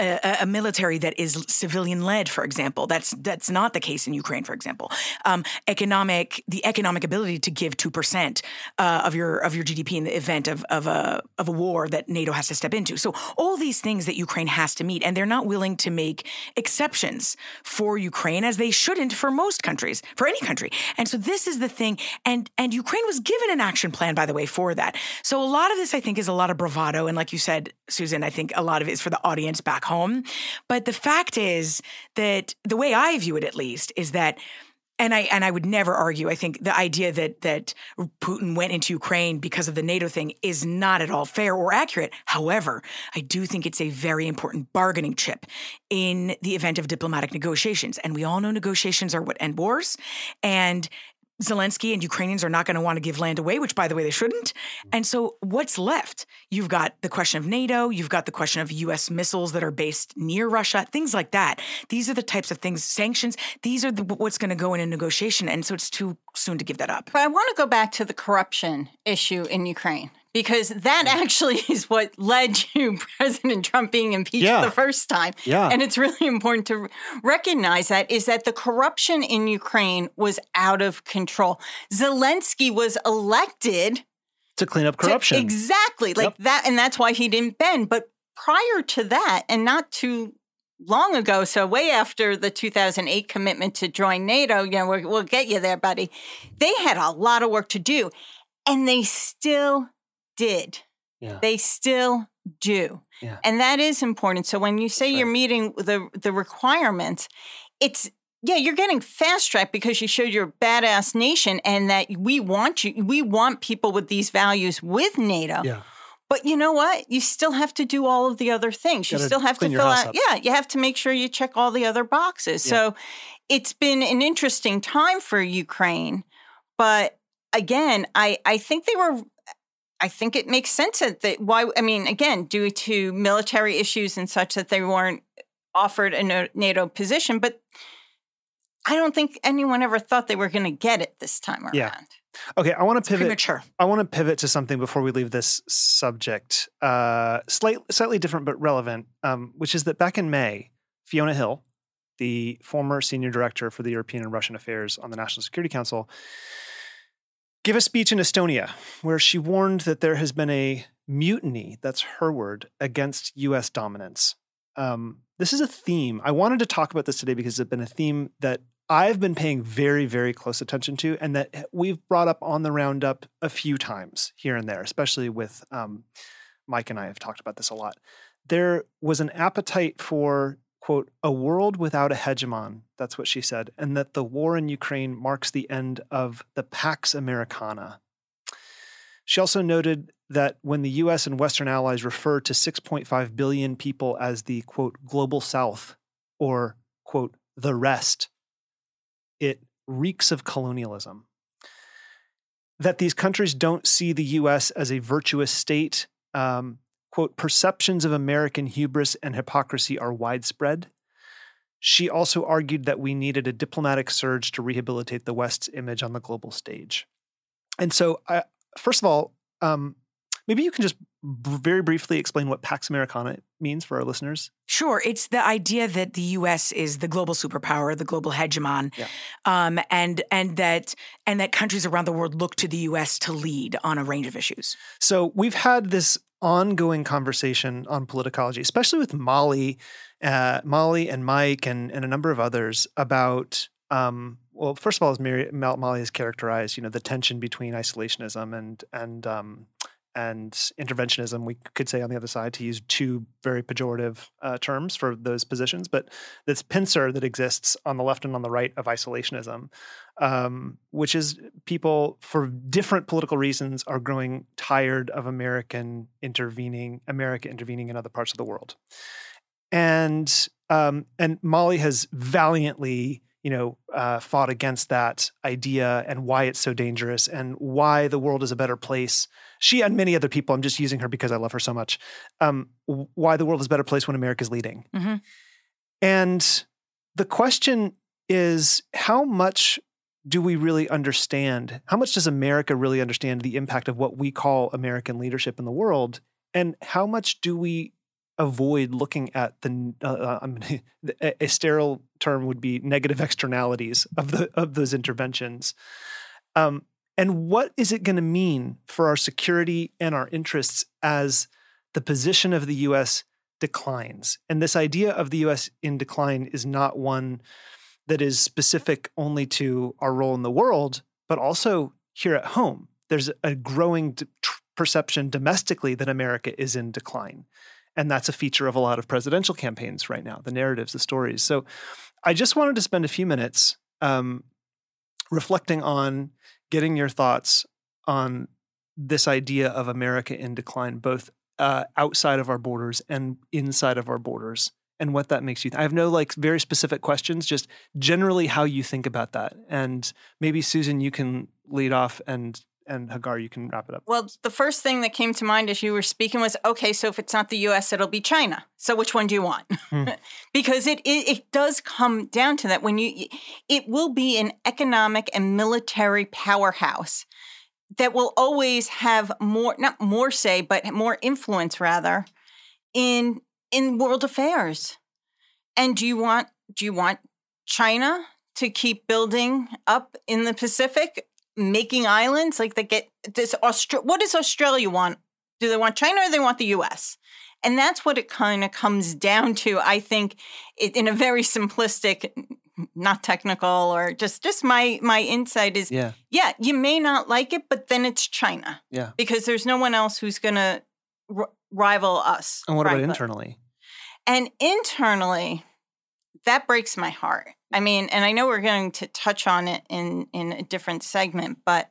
a, a, military that is civilian led, for example. That's that's not the case in Ukraine, for example. Um, economic the economic ability to give two percent uh, of your of your GDP in the event of of a of a war that NATO has to step into. So all these things that Ukraine has to meet, and they're not willing to make exceptions for Ukraine, as they shouldn't for most countries, for any country. And so this is the thing, and and Ukraine was given an action plan, by the way, for that. So a lot of this, I think, is a lot of bravado, and like you said, Susan, I think a lot of it is for the audience back home. But the fact is that the way I view it, at least, is that and I and I would never argue. I think the idea that that Putin went into Ukraine because of the NATO thing is not at all fair or accurate. However, I do think it's a very important bargaining chip in the event of diplomatic negotiations. And we all know negotiations are what end wars. And Zelensky and Ukrainians are not going to want to give land away, which, by the way, they shouldn't. And so, what's left? You've got the question of NATO, you've got the question of US missiles that are based near Russia, things like that. These are the types of things, sanctions, these are the, what's going to go in a negotiation. And so, it's too soon to give that up. But I want to go back to the corruption issue in Ukraine because that actually is what led to President Trump being impeached yeah. the first time. Yeah. And it's really important to recognize that is that the corruption in Ukraine was out of control. Zelensky was elected to clean up corruption. To, exactly. Like yep. that and that's why he didn't bend, but prior to that and not too long ago, so way after the 2008 commitment to join NATO, you know, we'll get you there, buddy. They had a lot of work to do and they still did. Yeah. They still do. Yeah. And that is important. So when you say right. you're meeting the the requirements, it's yeah, you're getting fast track because you showed you're a badass nation and that we want you we want people with these values with NATO. Yeah. But you know what? You still have to do all of the other things. You still have to fill out. Up. Yeah, you have to make sure you check all the other boxes. Yeah. So it's been an interesting time for Ukraine, but again, I I think they were I think it makes sense that why I mean again due to military issues and such that they weren't offered a NATO position, but I don't think anyone ever thought they were going to get it this time around. Yeah. Okay, I want to pivot. Premature. I want to pivot to something before we leave this subject. Uh, slightly, slightly different but relevant, um, which is that back in May, Fiona Hill, the former senior director for the European and Russian affairs on the National Security Council, gave a speech in Estonia where she warned that there has been a mutiny, that's her word, against US dominance. Um, this is a theme. I wanted to talk about this today because it's been a theme that I've been paying very, very close attention to and that we've brought up on the roundup a few times here and there, especially with um, Mike and I have talked about this a lot. There was an appetite for quote, a world without a hegemon. That's what she said. And that the war in Ukraine marks the end of the Pax Americana. She also noted that when the US and Western allies refer to 6.5 billion people as the quote, global south or quote, the rest, it reeks of colonialism. That these countries don't see the US as a virtuous state um, quote, perceptions of American hubris and hypocrisy are widespread. She also argued that we needed a diplomatic surge to rehabilitate the West's image on the global stage. And so, I, first of all, um, maybe you can just b- very briefly explain what Pax Americana means for our listeners. Sure, it's the idea that the U.S. is the global superpower, the global hegemon, yeah. um, and and that and that countries around the world look to the U.S. to lead on a range of issues. So we've had this ongoing conversation on politicology, especially with Molly, uh, Molly and Mike and, and a number of others about, um, well, first of all, as Mary, Molly has characterized, you know, the tension between isolationism and and um, and interventionism, we could say on the other side, to use two very pejorative uh, terms for those positions, but this pincer that exists on the left and on the right of isolationism, um, which is people for different political reasons are growing tired of American intervening, America intervening in other parts of the world, and um, and Molly has valiantly you know, uh, fought against that idea and why it's so dangerous and why the world is a better place. She and many other people, I'm just using her because I love her so much, um, why the world is a better place when America's leading. Mm-hmm. And the question is how much do we really understand? How much does America really understand the impact of what we call American leadership in the world? And how much do we avoid looking at the uh, uh I a sterile term would be negative externalities of the of those interventions. Um, and what is it going to mean for our security and our interests as the position of the U.S. declines? And this idea of the U.S. in decline is not one that is specific only to our role in the world, but also here at home. There's a growing perception domestically that America is in decline. And that's a feature of a lot of presidential campaigns right now the narratives, the stories. So I just wanted to spend a few minutes um, reflecting on getting your thoughts on this idea of America in decline, both uh, outside of our borders and inside of our borders, and what that makes you. I have no like very specific questions, just generally how you think about that. And maybe Susan, you can lead off and and Hagar, you can wrap it up. Well, the first thing that came to mind as you were speaking was okay, so if it's not the US, it'll be China. So which one do you want? Hmm. because it, it, it does come down to that when you it will be an economic and military powerhouse that will always have more not more say but more influence rather in in world affairs. And do you want do you want China to keep building up in the Pacific making islands like they get this Austra- what does Australia want? Do they want China or they want the US? And that's what it kind of comes down to, I think, it, in a very simplistic, not technical or just just my my insight is yeah. yeah, you may not like it, but then it's China. Yeah. Because there's no one else who's going to r- rival us. And what about internally? And internally, that breaks my heart. I mean, and I know we're going to touch on it in in a different segment, but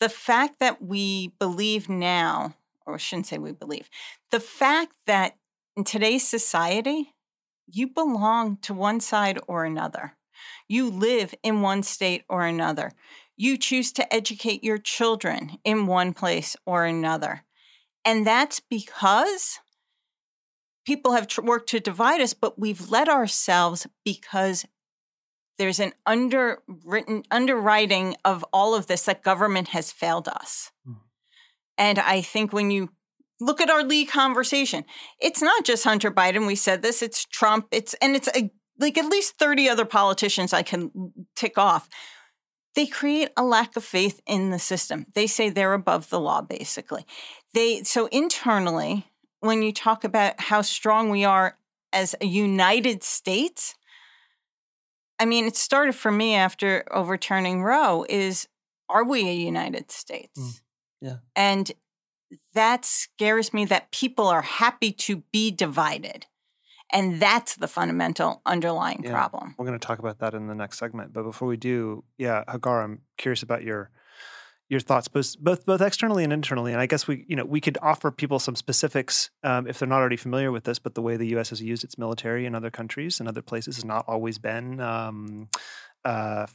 the fact that we believe now, or I shouldn't say we believe, the fact that in today's society, you belong to one side or another. You live in one state or another. You choose to educate your children in one place or another. And that's because people have tr- worked to divide us, but we've let ourselves because there's an underwritten underwriting of all of this that government has failed us. Mm. And I think when you look at our Lee conversation, it's not just Hunter Biden. We said this, it's Trump, it's and it's a, like at least 30 other politicians I can tick off. They create a lack of faith in the system. They say they're above the law, basically. They so internally, when you talk about how strong we are as a United States, I mean, it started for me after overturning Roe is are we a United States? Mm, yeah. And that scares me that people are happy to be divided. And that's the fundamental underlying yeah. problem. We're going to talk about that in the next segment. But before we do, yeah, Hagar, I'm curious about your your thoughts both both both externally and internally and i guess we you know we could offer people some specifics um, if they're not already familiar with this but the way the us has used its military in other countries and other places has not always been um, uh,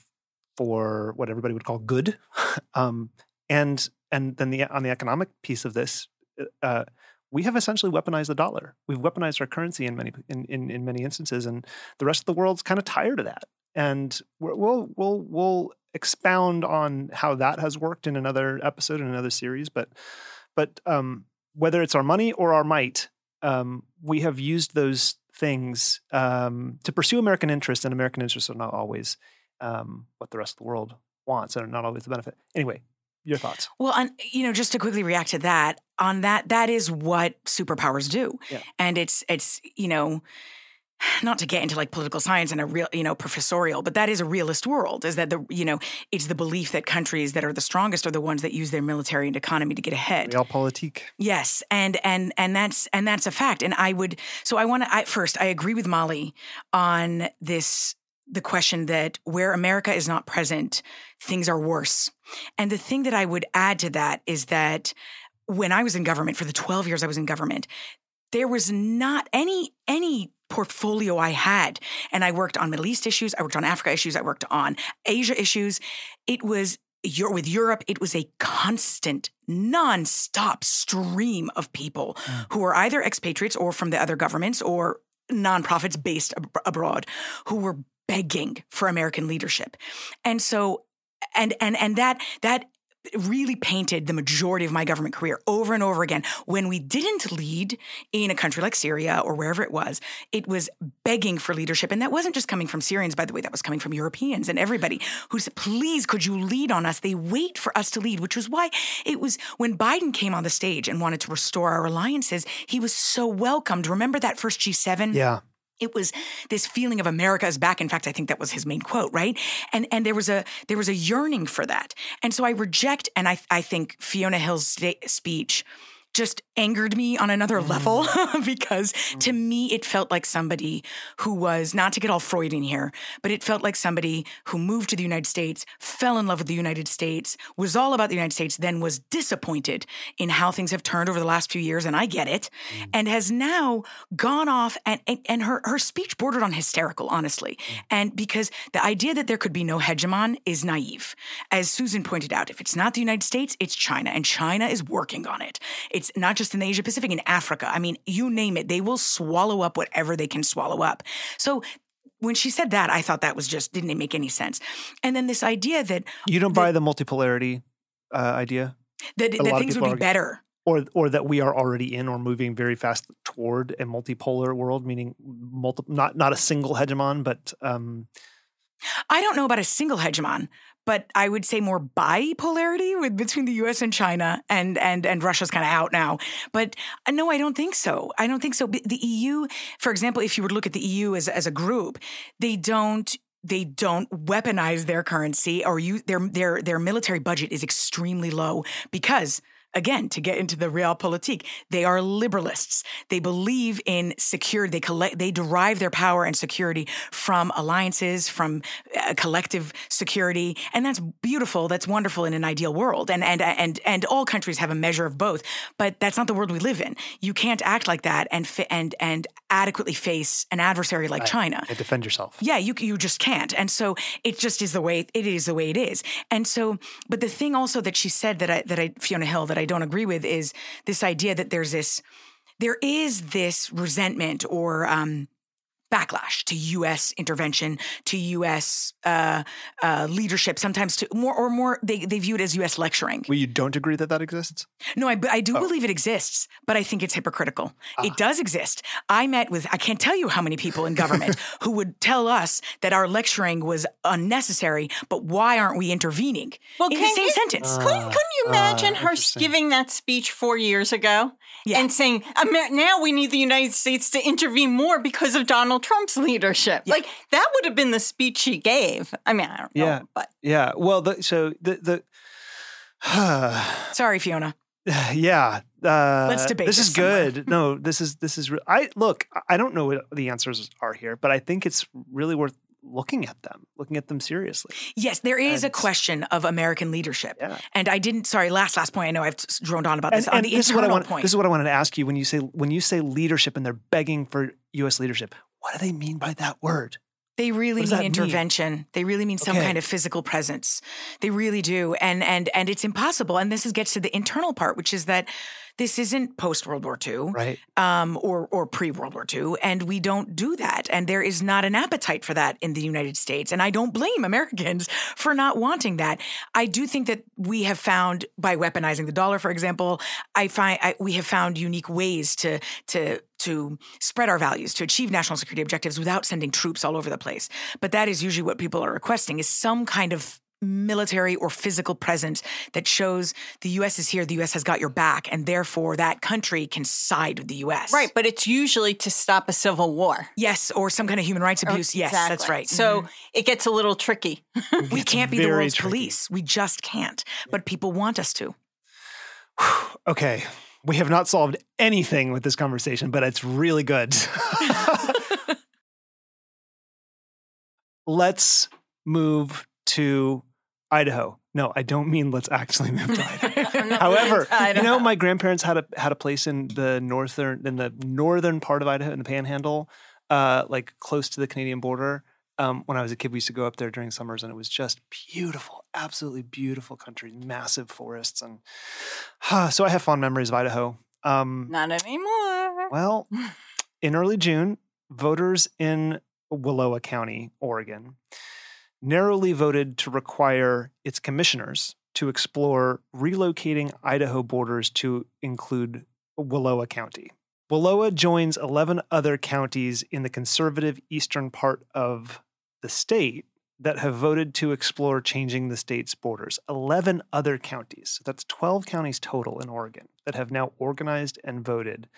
for what everybody would call good. Um, and and then the on the economic piece of this uh, uh, we have essentially weaponized the dollar. We've weaponized our currency in many in, in, in many instances and the rest of the world's kind of tired of that. And we'll we'll we'll expound on how that has worked in another episode in another series. But but um, whether it's our money or our might, um, we have used those things um, to pursue American interests, and American interests are not always um, what the rest of the world wants, and are not always the benefit. Anyway, your thoughts? Well, on you know, just to quickly react to that, on that, that is what superpowers do, yeah. and it's it's you know not to get into like political science and a real, you know, professorial, but that is a realist world. Is that the, you know, it's the belief that countries that are the strongest are the ones that use their military and economy to get ahead. Realpolitik. Yes, and and and that's and that's a fact. And I would, so I want to. I first, I agree with Molly on this. The question that where America is not present, things are worse. And the thing that I would add to that is that when I was in government, for the 12 years I was in government, there was not any any portfolio I had. And I worked on Middle East issues, I worked on Africa issues, I worked on Asia issues. It was with Europe, it was a constant, non-stop stream of people mm. who were either expatriates or from the other governments or nonprofits based ab- abroad who were begging for American leadership. And so and and and that that really painted the majority of my government career over and over again. When we didn't lead in a country like Syria or wherever it was, it was begging for leadership. And that wasn't just coming from Syrians, by the way, that was coming from Europeans and everybody who said, please, could you lead on us? They wait for us to lead, which was why it was when Biden came on the stage and wanted to restore our alliances, he was so welcomed. Remember that first G7? Yeah it was this feeling of America is back. In fact, I think that was his main quote, right? And and there was a there was a yearning for that. And so I reject, and I I think Fiona Hill's speech just angered me on another mm. level because mm. to me it felt like somebody who was not to get all Freudian here, but it felt like somebody who moved to the United States, fell in love with the United States, was all about the United States, then was disappointed in how things have turned over the last few years, and I get it, mm. and has now gone off and and, and her her speech bordered on hysterical, honestly, mm. and because the idea that there could be no hegemon is naive, as Susan pointed out. If it's not the United States, it's China, and China is working on it. It's not just in the Asia Pacific, in Africa. I mean, you name it, they will swallow up whatever they can swallow up. So when she said that, I thought that was just didn't make any sense. And then this idea that you don't that, buy the multipolarity uh, idea that, that things would be better. Or, or that we are already in or moving very fast toward a multipolar world, meaning multi, not not a single hegemon, but um, I don't know about a single hegemon, but I would say more bipolarity with between the U.S. and China, and and and Russia's kind of out now. But uh, no, I don't think so. I don't think so. The EU, for example, if you to look at the EU as as a group, they don't they don't weaponize their currency or you their their their military budget is extremely low because again, to get into the realpolitik, they are liberalists. They believe in security. They collect, they derive their power and security from alliances, from uh, collective security, and that's beautiful. That's wonderful in an ideal world. And and and and all countries have a measure of both, but that's not the world we live in. You can't act like that and fi- and and adequately face an adversary like right. China and defend yourself. Yeah, you you just can't. And so it just is the way it is the way it is. And so, but the thing also that she said that I that I Fiona Hill that I don't agree with is this idea that there's this there is this resentment or um, backlash to U.S. intervention, to U.S. Uh, uh, leadership. Sometimes to more or more, they, they view it as U.S. lecturing. Well, you don't agree that that exists? No, I, I do oh. believe it exists, but I think it's hypocritical. Ah. It does exist. I met with I can't tell you how many people in government who would tell us that our lecturing was unnecessary, but why aren't we intervening well, in the same you, sentence? Uh, couldn't, couldn't you imagine uh, her giving that speech four years ago yeah. and saying now we need the United States to intervene more because of Donald Donald Trump's leadership. Yeah. Like that would have been the speech she gave. I mean, I don't know, yeah, but yeah. Well, the, so the the sorry, Fiona. Yeah, uh, let's debate. This, this is good. no, this is this is. Re- I look. I don't know what the answers are here, but I think it's really worth looking at them, looking at them seriously. Yes, there is and, a question of American leadership. Yeah. And I didn't. Sorry, last last point. I know I've droned on about this. And, on the this is what I want, point. This is what I wanted to ask you when you say when you say leadership and they're begging for U.S. leadership. What do they mean by that word? They really mean intervention. Mean? They really mean some okay. kind of physical presence. They really do. And and and it's impossible. And this is, gets to the internal part, which is that this isn't post World War II, right? Um, or or pre World War II, and we don't do that, and there is not an appetite for that in the United States, and I don't blame Americans for not wanting that. I do think that we have found by weaponizing the dollar, for example, I find I, we have found unique ways to to to spread our values, to achieve national security objectives without sending troops all over the place. But that is usually what people are requesting is some kind of military or physical presence that shows the US is here, the US has got your back, and therefore that country can side with the US. Right, but it's usually to stop a civil war. Yes, or some kind of human rights abuse. yes, exactly. that's right. So mm-hmm. it gets a little tricky. we can't be the world's tricky. police. We just can't. But people want us to. okay. We have not solved anything with this conversation, but it's really good. Let's move to Idaho. no, I don't mean let's actually move to Idaho. However, to you know, my grandparents had a had a place in the northern in the northern part of Idaho in the Panhandle, uh, like close to the Canadian border. Um, when I was a kid, we used to go up there during summers, and it was just beautiful, absolutely beautiful country, massive forests, and so I have fond memories of Idaho. Um, Not anymore. well, in early June, voters in Wallowa County, Oregon, narrowly voted to require its commissioners to explore relocating Idaho borders to include Wallowa County. Wallowa joins 11 other counties in the conservative eastern part of the state that have voted to explore changing the state's borders. 11 other counties. So that's 12 counties total in Oregon that have now organized and voted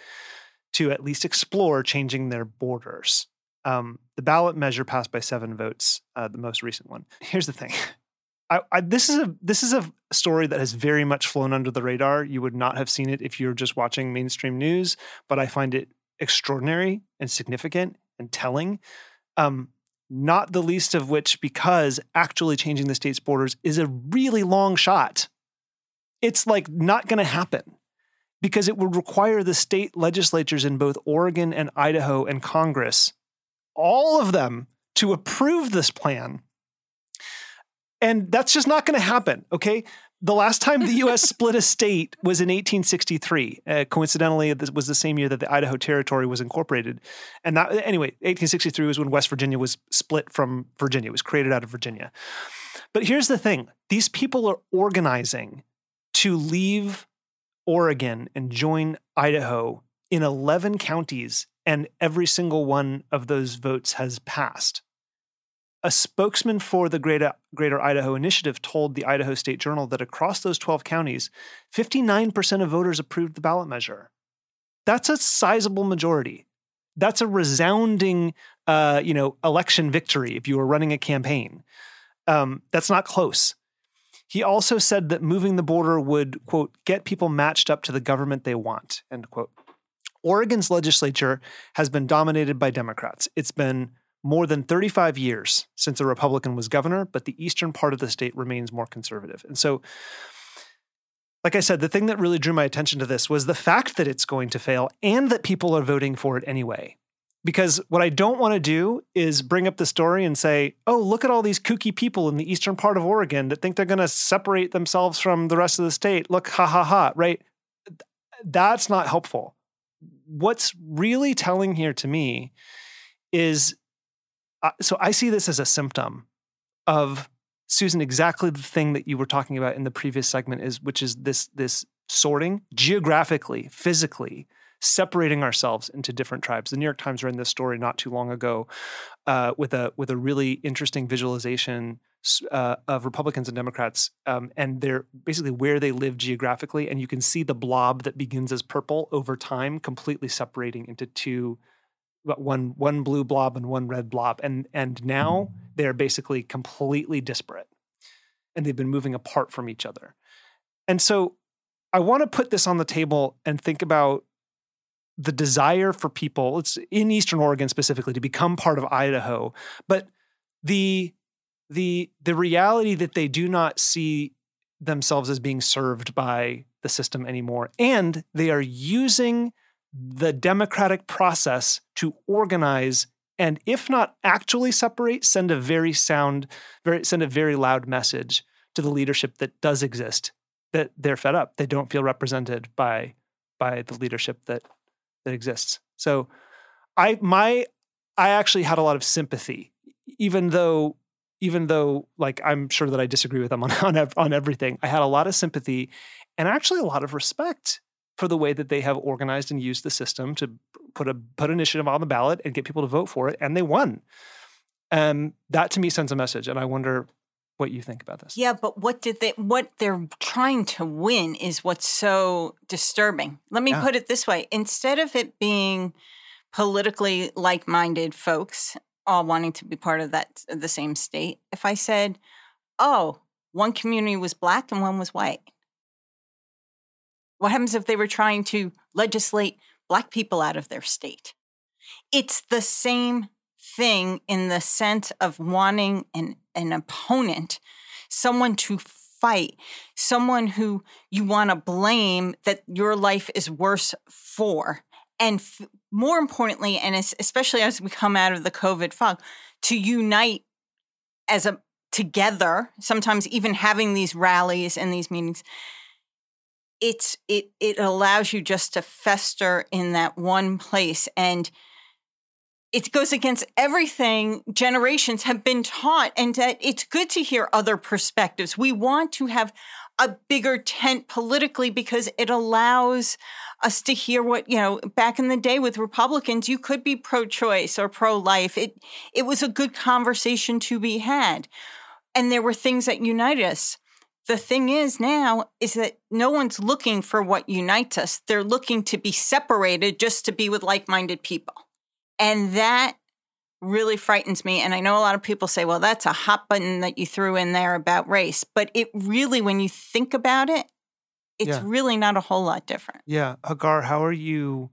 to at least explore changing their borders. Um, the ballot measure passed by seven votes, uh, the most recent one. Here's the thing. I, I, this is a this is a story that has very much flown under the radar. You would not have seen it if you're just watching mainstream news, but I find it extraordinary and significant and telling. Um, not the least of which because actually changing the state's borders is a really long shot. It's like not going to happen because it would require the state legislatures in both Oregon and Idaho and Congress, all of them, to approve this plan. And that's just not going to happen, okay? The last time the US split a state was in 1863. Uh, coincidentally, this was the same year that the Idaho Territory was incorporated. And that, anyway, 1863 was when West Virginia was split from Virginia, it was created out of Virginia. But here's the thing these people are organizing to leave Oregon and join Idaho in 11 counties, and every single one of those votes has passed. A spokesman for the Greater, Greater Idaho Initiative told the Idaho State Journal that across those 12 counties, 59% of voters approved the ballot measure. That's a sizable majority. That's a resounding, uh, you know, election victory if you were running a campaign. Um, that's not close. He also said that moving the border would, quote, get people matched up to the government they want, end quote. Oregon's legislature has been dominated by Democrats. It's been more than 35 years since a Republican was governor, but the eastern part of the state remains more conservative. And so, like I said, the thing that really drew my attention to this was the fact that it's going to fail and that people are voting for it anyway. Because what I don't want to do is bring up the story and say, oh, look at all these kooky people in the eastern part of Oregon that think they're going to separate themselves from the rest of the state. Look, ha ha ha, right? That's not helpful. What's really telling here to me is uh, so I see this as a symptom of Susan exactly the thing that you were talking about in the previous segment is which is this this sorting geographically, physically separating ourselves into different tribes. The New York Times ran this story not too long ago uh, with a with a really interesting visualization uh, of Republicans and Democrats, um, and they're basically where they live geographically, and you can see the blob that begins as purple over time, completely separating into two one one blue blob and one red blob and and now they're basically completely disparate and they've been moving apart from each other. And so i want to put this on the table and think about the desire for people it's in eastern oregon specifically to become part of idaho but the the the reality that they do not see themselves as being served by the system anymore and they are using the democratic process to organize and if not actually separate send a very sound very send a very loud message to the leadership that does exist that they're fed up they don't feel represented by by the leadership that that exists. So i my i actually had a lot of sympathy even though even though like i'm sure that i disagree with them on on, on everything i had a lot of sympathy and actually a lot of respect for the way that they have organized and used the system to put a put initiative on the ballot and get people to vote for it, and they won. And that to me sends a message, and I wonder what you think about this. Yeah, but what did they? What they're trying to win is what's so disturbing. Let me Yeah. put it this way: instead of it being politically like-minded folks all wanting to be part of that the same state, if I said, "Oh, one community was black and one was white," what happens if they were trying to legislate black people out of their state? It's the same thing in the sense of wanting an, an opponent, someone to fight, someone who you want to blame that your life is worse for. And f- more importantly, and especially as we come out of the COVID fog, to unite as a together, sometimes even having these rallies and these meetings, it's it it allows you just to fester in that one place. And it goes against everything generations have been taught and that it's good to hear other perspectives. We want to have a bigger tent politically because it allows us to hear what you know back in the day with republicans you could be pro-choice or pro-life. It it was a good conversation to be had. And there were things that united us. The thing is now is that no one's looking for what unites us. They're looking to be separated just to be with like-minded people. And that really frightens me. And I know a lot of people say, well, that's a hot button that you threw in there about race. But it really, when you think about it, it's yeah. really not a whole lot different. Yeah. Hagar, how are you?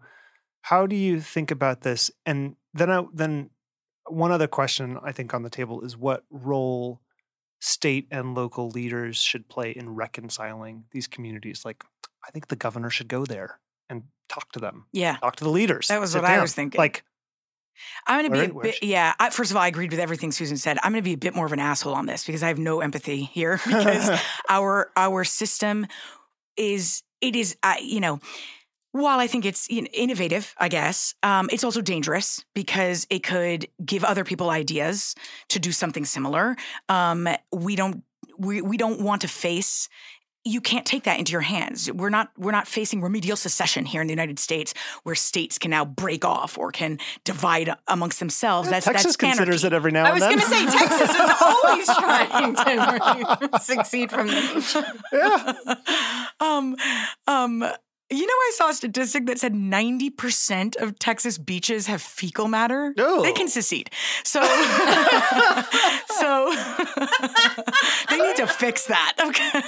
How do you think about this? And then, I, then one other question I think on the table is what role state and local leaders should play in reconciling these communities? Like, I think the governor should go there and talk to them. Yeah. Talk to the leaders. That was what down. I was thinking. Like, I'm going to be a bit, yeah. I, first of all, I agreed with everything Susan said. I'm going to be a bit more of an asshole on this because I have no empathy here because our our system is it is uh, you know while I think it's you know, innovative, I guess, um, it's also dangerous because it could give other people ideas to do something similar. Um, we don't we, we don't want to face you can't take that into your hands. We're not we're not facing remedial secession here in the United States, where states can now break off or can divide amongst themselves. That's Texas that's considers anarchy. it every now and then. I was going to say Texas is always trying to succeed from the Yeah. um, um, you know, I saw a statistic that said 90% of Texas beaches have fecal matter. Oh. They can secede. So, so they need to fix that. Okay.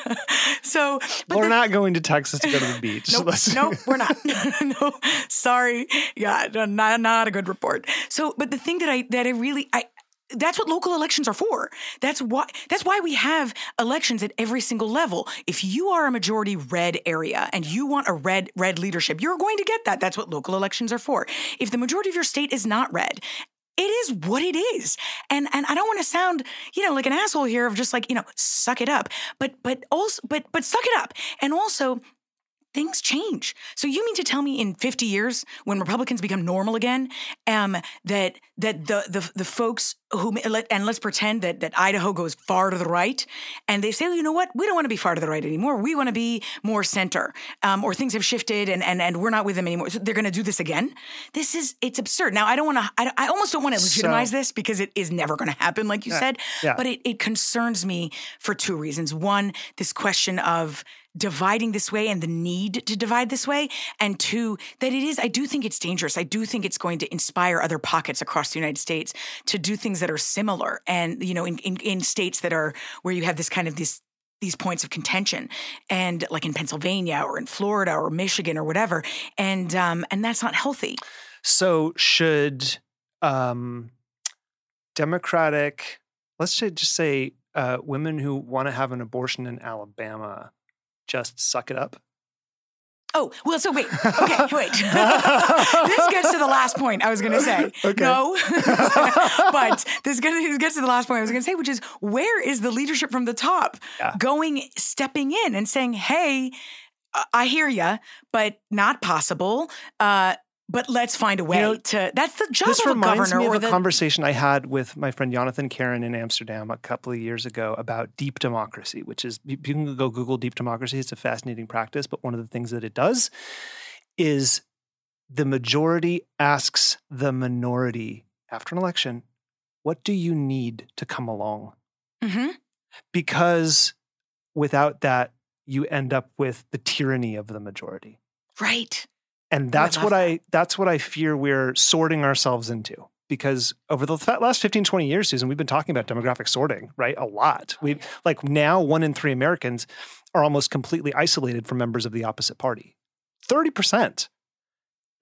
So, we're the, not going to Texas to go to the beach. Nope, nope we're not. no, sorry. Yeah, not, not a good report. So, but the thing that I, that I really, I, that's what local elections are for. That's why that's why we have elections at every single level. If you are a majority red area and you want a red red leadership, you're going to get that. That's what local elections are for. If the majority of your state is not red, it is what it is. And and I don't want to sound, you know, like an asshole here of just like, you know, suck it up. But but also but but suck it up. And also things change. So you mean to tell me in 50 years when Republicans become normal again, um, that that the the the folks who and let's pretend that that Idaho goes far to the right, and they say, well, you know what, we don't want to be far to the right anymore. We want to be more center, um, or things have shifted, and and and we're not with them anymore. So they're going to do this again. This is it's absurd. Now I don't want to. I, I, almost don't want to legitimize so, this because it is never going to happen, like you yeah, said. Yeah. But it it concerns me for two reasons. One, this question of dividing this way and the need to divide this way. And two, that it is, I do think it's dangerous. I do think it's going to inspire other pockets across the United States to do things that are similar. And, you know, in, in, in states that are where you have this kind of this these points of contention and like in Pennsylvania or in Florida or Michigan or whatever. And um and that's not healthy. So should um Democratic let's just say uh, women who want to have an abortion in Alabama just suck it up? Oh, well, so wait. Okay, wait. this gets to the last point I was going to say. Okay. No. but this gets to the last point I was going to say, which is where is the leadership from the top yeah. going, stepping in and saying, hey, I hear you, but not possible. Uh, but let's find a way you know, to. That's the job this of a reminds governor. me of a the, conversation I had with my friend Jonathan Karen in Amsterdam a couple of years ago about deep democracy, which is you can go Google deep democracy. It's a fascinating practice, but one of the things that it does is the majority asks the minority after an election, "What do you need to come along?" Mm-hmm. Because without that, you end up with the tyranny of the majority. Right. And that's what that. I that's what I fear we're sorting ourselves into. Because over the last 15, 20 years, Susan, we've been talking about demographic sorting, right? A lot. We like now one in three Americans are almost completely isolated from members of the opposite party. 30%.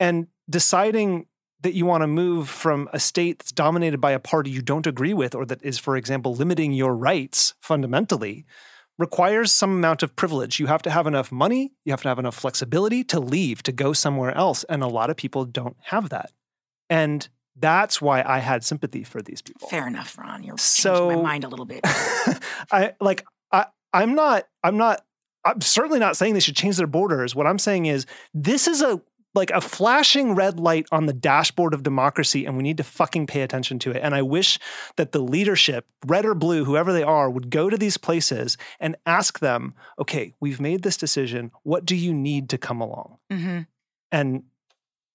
And deciding that you want to move from a state that's dominated by a party you don't agree with, or that is, for example, limiting your rights fundamentally requires some amount of privilege. You have to have enough money, you have to have enough flexibility to leave, to go somewhere else. And a lot of people don't have that. And that's why I had sympathy for these people. Fair enough, Ron. You're So- changing my mind a little bit. I like I I'm not I'm not I'm certainly not saying they should change their borders. What I'm saying is this is a like a flashing red light on the dashboard of democracy and we need to fucking pay attention to it. And I wish that the leadership, red or blue, whoever they are, would go to these places and ask them, "Okay, we've made this decision. What do you need to come along?" hmm And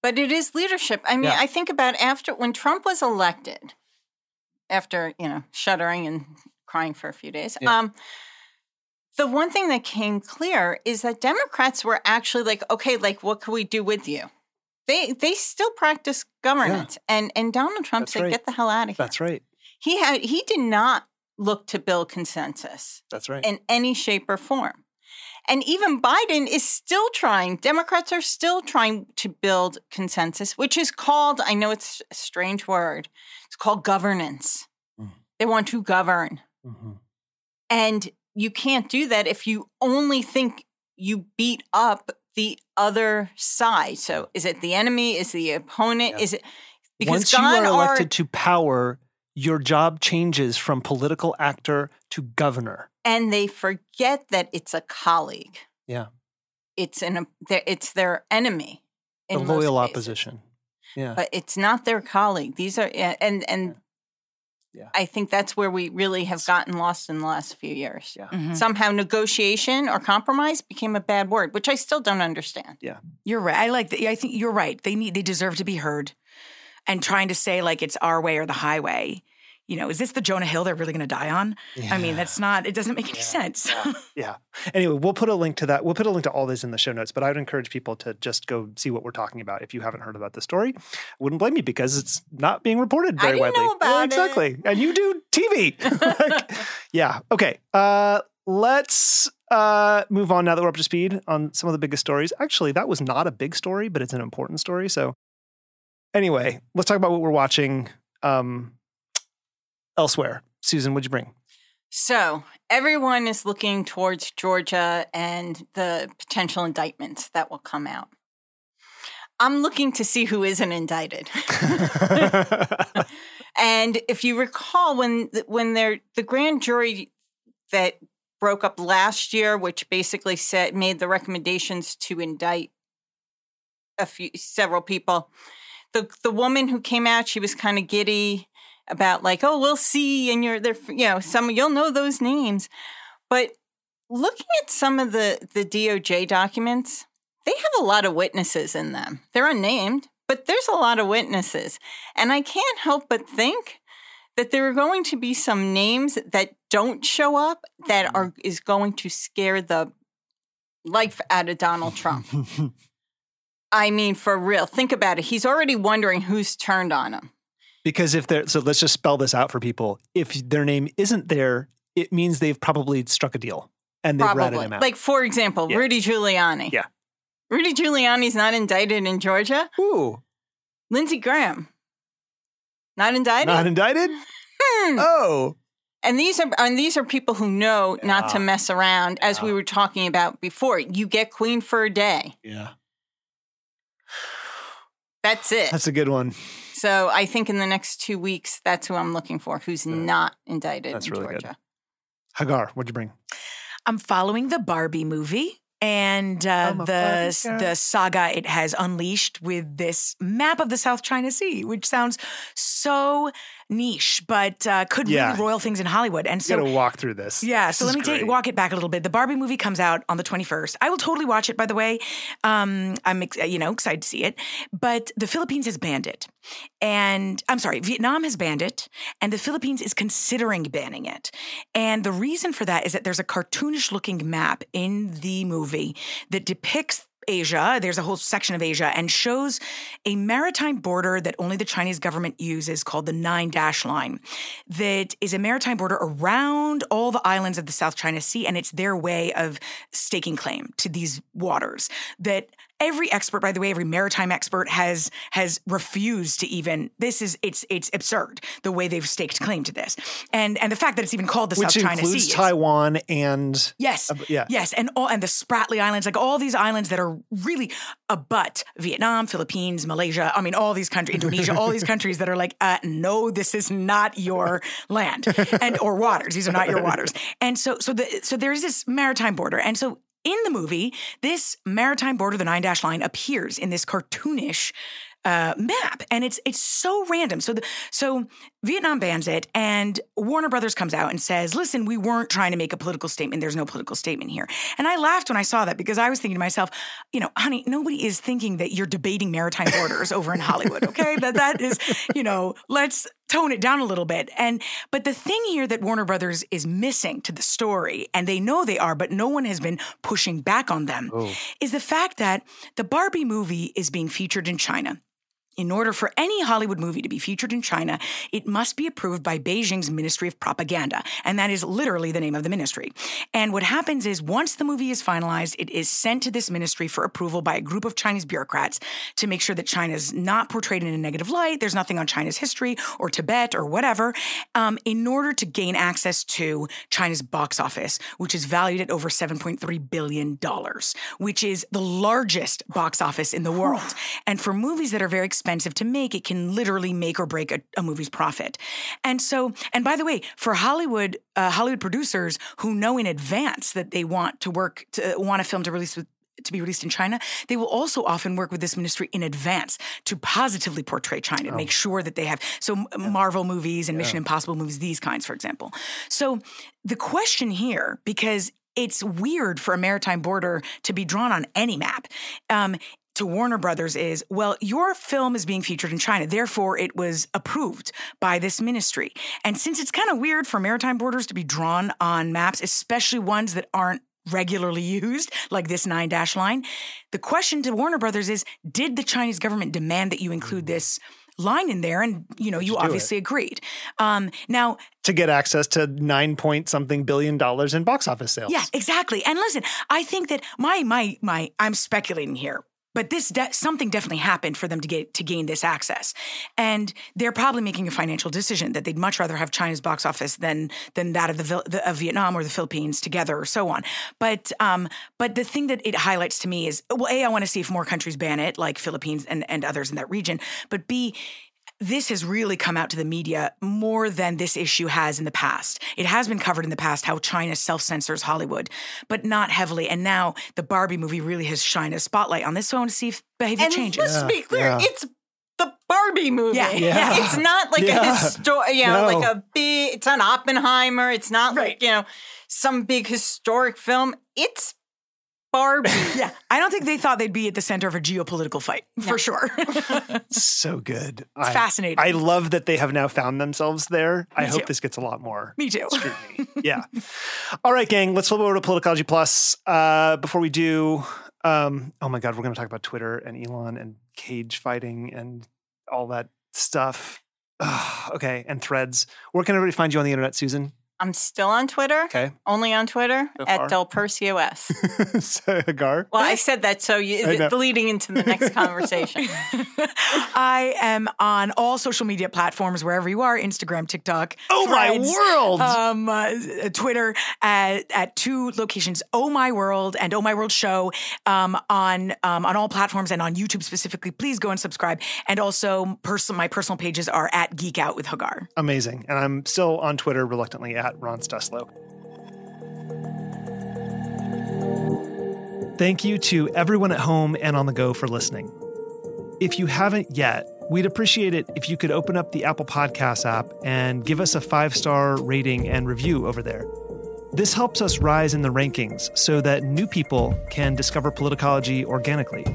But it is leadership. I mean, Yeah. I think about after when Trump was elected, after you know shuddering and crying for a few days. Yeah. Um, the one thing that came clear is that Democrats were actually like, okay, like what can we do with you? They they still practice governance, and and Donald Trump That's said, right. get the hell out of here. that's right. He had he did not look to build consensus That's right. in any shape or form. And even Biden is still trying, Democrats are still trying to build consensus, which is called, I know it's a strange word, it's called governance. Mm. They want to govern. Mhm. And you can't do that if you only think you beat up the other side. So is it the enemy? Is the opponent? Yeah. Is it because Once you gone are are elected to power, your job changes from political actor to governor. and they forget that it's a colleague. Yeah. It's an it's their enemy. The loyal opposition. Yeah. but it's not their colleague. These are and and Yeah. I think that's where we really have gotten lost in the last few years. Yeah. Mhm. Somehow negotiation or compromise became a bad word, which I still don't understand. Yeah. You're right. I like. The, I think you're right. They need. They deserve to be heard. And trying to say like it's our way or the highway. You know, is this the Jonah Hill they're really going to die on? I mean, that's not. It doesn't make any Yeah. sense. Yeah. Anyway, we'll put a link to that. We'll put a link to all this in the show notes, but I would encourage people to just go see what we're talking about if you haven't heard about the story. I wouldn't blame you because it's not being reported very widely. know about Yeah, it. exactly. And you do TV. Like, yeah. Okay. Uh let's uh move on now that we're up to speed on some of the biggest stories. Actually, that was not a big story, but it's an important story. So anyway, let's talk about what we're watching um elsewhere. Susan, what'd you bring? So everyone is looking towards Georgia and the potential indictments that will come out. I'm looking to see who isn't indicted. And if you recall, when when there the grand jury that broke up last year, which basically said made the recommendations to indict a few several people, the the woman who came out, she was kind of giddy about like, oh, we'll see, and you're there, you know, some you'll know those names, but looking at some of the the DOJ documents, they have a lot of witnesses in them. They're unnamed, but there's a lot of witnesses. And I can't help but think that there are going to be some names that don't show up that are mm-hmm. is going to scare the life out of Donald Trump. I mean, for real. Think about it. He's already wondering who's turned on him. Because if they're so let's just spell this out for people. If their name isn't there, it means they've probably struck a deal and they've ratted Probably. him out. Like, for example, Yeah. Rudy Giuliani. Yeah. Rudy Giuliani's not indicted in Georgia. Ooh, Lindsey Graham. Not indicted? not indicted? Hmm. Oh. And these are and these are people who know not to mess around, as we were talking about before. You get queen for a day. Yeah. That's it. That's a good one. so I think in the next two weeks, that's who I'm looking for, who's Yeah. not indicted That's in really good. Georgia. Hagar, what'd you bring? I'm following the Barbie movie and uh, the the saga it has unleashed with this map of the South China Sea, which sounds so niche, but uh, could Yeah. really royal things in Hollywood. And You so gotta walk through this. Yeah, This so let me take walk it back a little bit. The Barbie movie comes out on the 21st. I will totally watch it by the way. Um I'm ex- you know excited to see it. But the Philippines has banned it. And I'm sorry, Vietnam has banned it and the Philippines is considering banning it. And the reason for that is that there's a cartoonish looking map in the movie that depicts Asia, there's a whole section of Asia, and shows a maritime border that only the Chinese government uses called the Nine Dash Line. That is a maritime border around all the islands of the South China Sea, and it's their way of staking claim to these waters. That every expert, by the way, every maritime expert has has refused to even. This is it's it's absurd the way they've staked claim to this, and and the fact that it's even called the Which South China Sea. includes Taiwan and Yes. Uh, yeah. Yes. And all and the Spratly Islands, like all these islands that are really a but Vietnam, Philippines, Malaysia. I mean, all these countries, Indonesia, all these countries that are like, uh, no, this is not your land and or waters. These are not your waters. And so so the so there's this maritime border. And so in the movie, this maritime border, the nine dash line, appears in this cartoonish uh, map, and it's it's so random. So the, so Vietnam bans it, and Warner Brothers comes out and says, "Listen, we weren't trying to make a political statement. There's no political statement here." And I laughed when I saw that because I was thinking to myself, you know, honey, nobody is thinking that you're debating maritime borders over in Hollywood. Okay, that that is, you know, let's tone it down a little bit. And but the thing here that Warner Brothers is missing to the story, and they know they are, but no one has been pushing back on them, oh. is the fact that the Barbie movie is being featured in China. In order for any Hollywood movie to be featured in China, it must be approved by Beijing's Ministry of Propaganda. And that is literally the name of the ministry. And what happens is once the movie is finalized, it is sent to this ministry for approval by a group of Chinese bureaucrats to make sure that China is not portrayed in a negative light. There's nothing on China's history or Tibet or whatever, um, in order to gain access to China's box office, which is valued at over $7.3 billion, which is the largest box office in the world. and for movies that are very expensive to make, it can literally make or break a, a movie's profit. And so, and by the way, for Hollywood, uh, Hollywood producers who know in advance that they want to work, to want a film to release with to be released in China, they will also often work with this ministry in advance to positively portray China, to make sure that they have so Marvel movies and Mission Impossible movies, these kinds, for example. So the question here, because it's weird for a maritime border to be drawn on any map. Um, to Warner Brothers is, well, your film is being featured in China. Therefore, it was approved by this ministry. And since it's kind of weird for maritime borders to be drawn on maps, especially ones that aren't regularly used, like this nine dash line, the question to Warner Brothers is, did the Chinese government demand that you include this? line in there and you know you obviously agreed um now to get access to nine point something billion dollars in box office sales. Yeah, exactly. And listen, I think that my my my I'm speculating here. But this de- something definitely happened for them to get to gain this access, and they're probably making a financial decision that they'd much rather have China's box office than than that of the, the of Vietnam or the Philippines together or so on. But um, but the thing that it highlights to me is well, a I want to see if more countries ban it, like Philippines and and others in that region. But b this has really come out to the media more than this issue has in the past. It has been covered in the past how China self censors Hollywood, but not heavily. And now the Barbie movie really has shined a spotlight on this. So I want to see if behavior and changes. let's be clear, yeah. it's the Barbie movie. Yeah, yeah. It's not like Yeah. a histor you know, No. like a big it's not Oppenheimer. It's not Right. like, you know, some big historic film. It's Barbie. Yeah, I don't think they thought they'd be at the center of a geopolitical fight for sure. So good. It's fascinating. I love that they have now found themselves there. I Me hope this gets a lot more Me too. scrutiny. yeah. All right, gang, let's flip over to Politicology Plus. Uh, before we do, um, oh my God, we're going to talk about Twitter and Elon and cage fighting and all that stuff. Ugh, okay, and threads. Where can everybody find you on the internet, Susan? I'm still on Twitter. Okay. Only on Twitter So at Del Percio S. so, Hagar? Well, I said that so you know. leading into the next conversation. I am on all social media platforms wherever you are Instagram, TikTok. Oh my world! Um, uh, Twitter at, at two locations, Oh My World and Oh My World Show um, on um, on all platforms and on YouTube specifically. Please go and subscribe. And also, person, my personal pages are at Geek Out with Hagar. Amazing. And I'm still on Twitter reluctantly at Ron Steslow. Thank you to everyone at home and on the go for listening. If you haven't yet, we'd appreciate it if you could open up the Apple Podcasts app and give us a five star rating and review over there. This helps us rise in the rankings so that new people can discover politicology organically.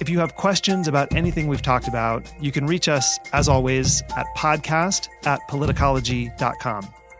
If you have questions about anything we've talked about, you can reach us, as always, at podcast at politicology.com.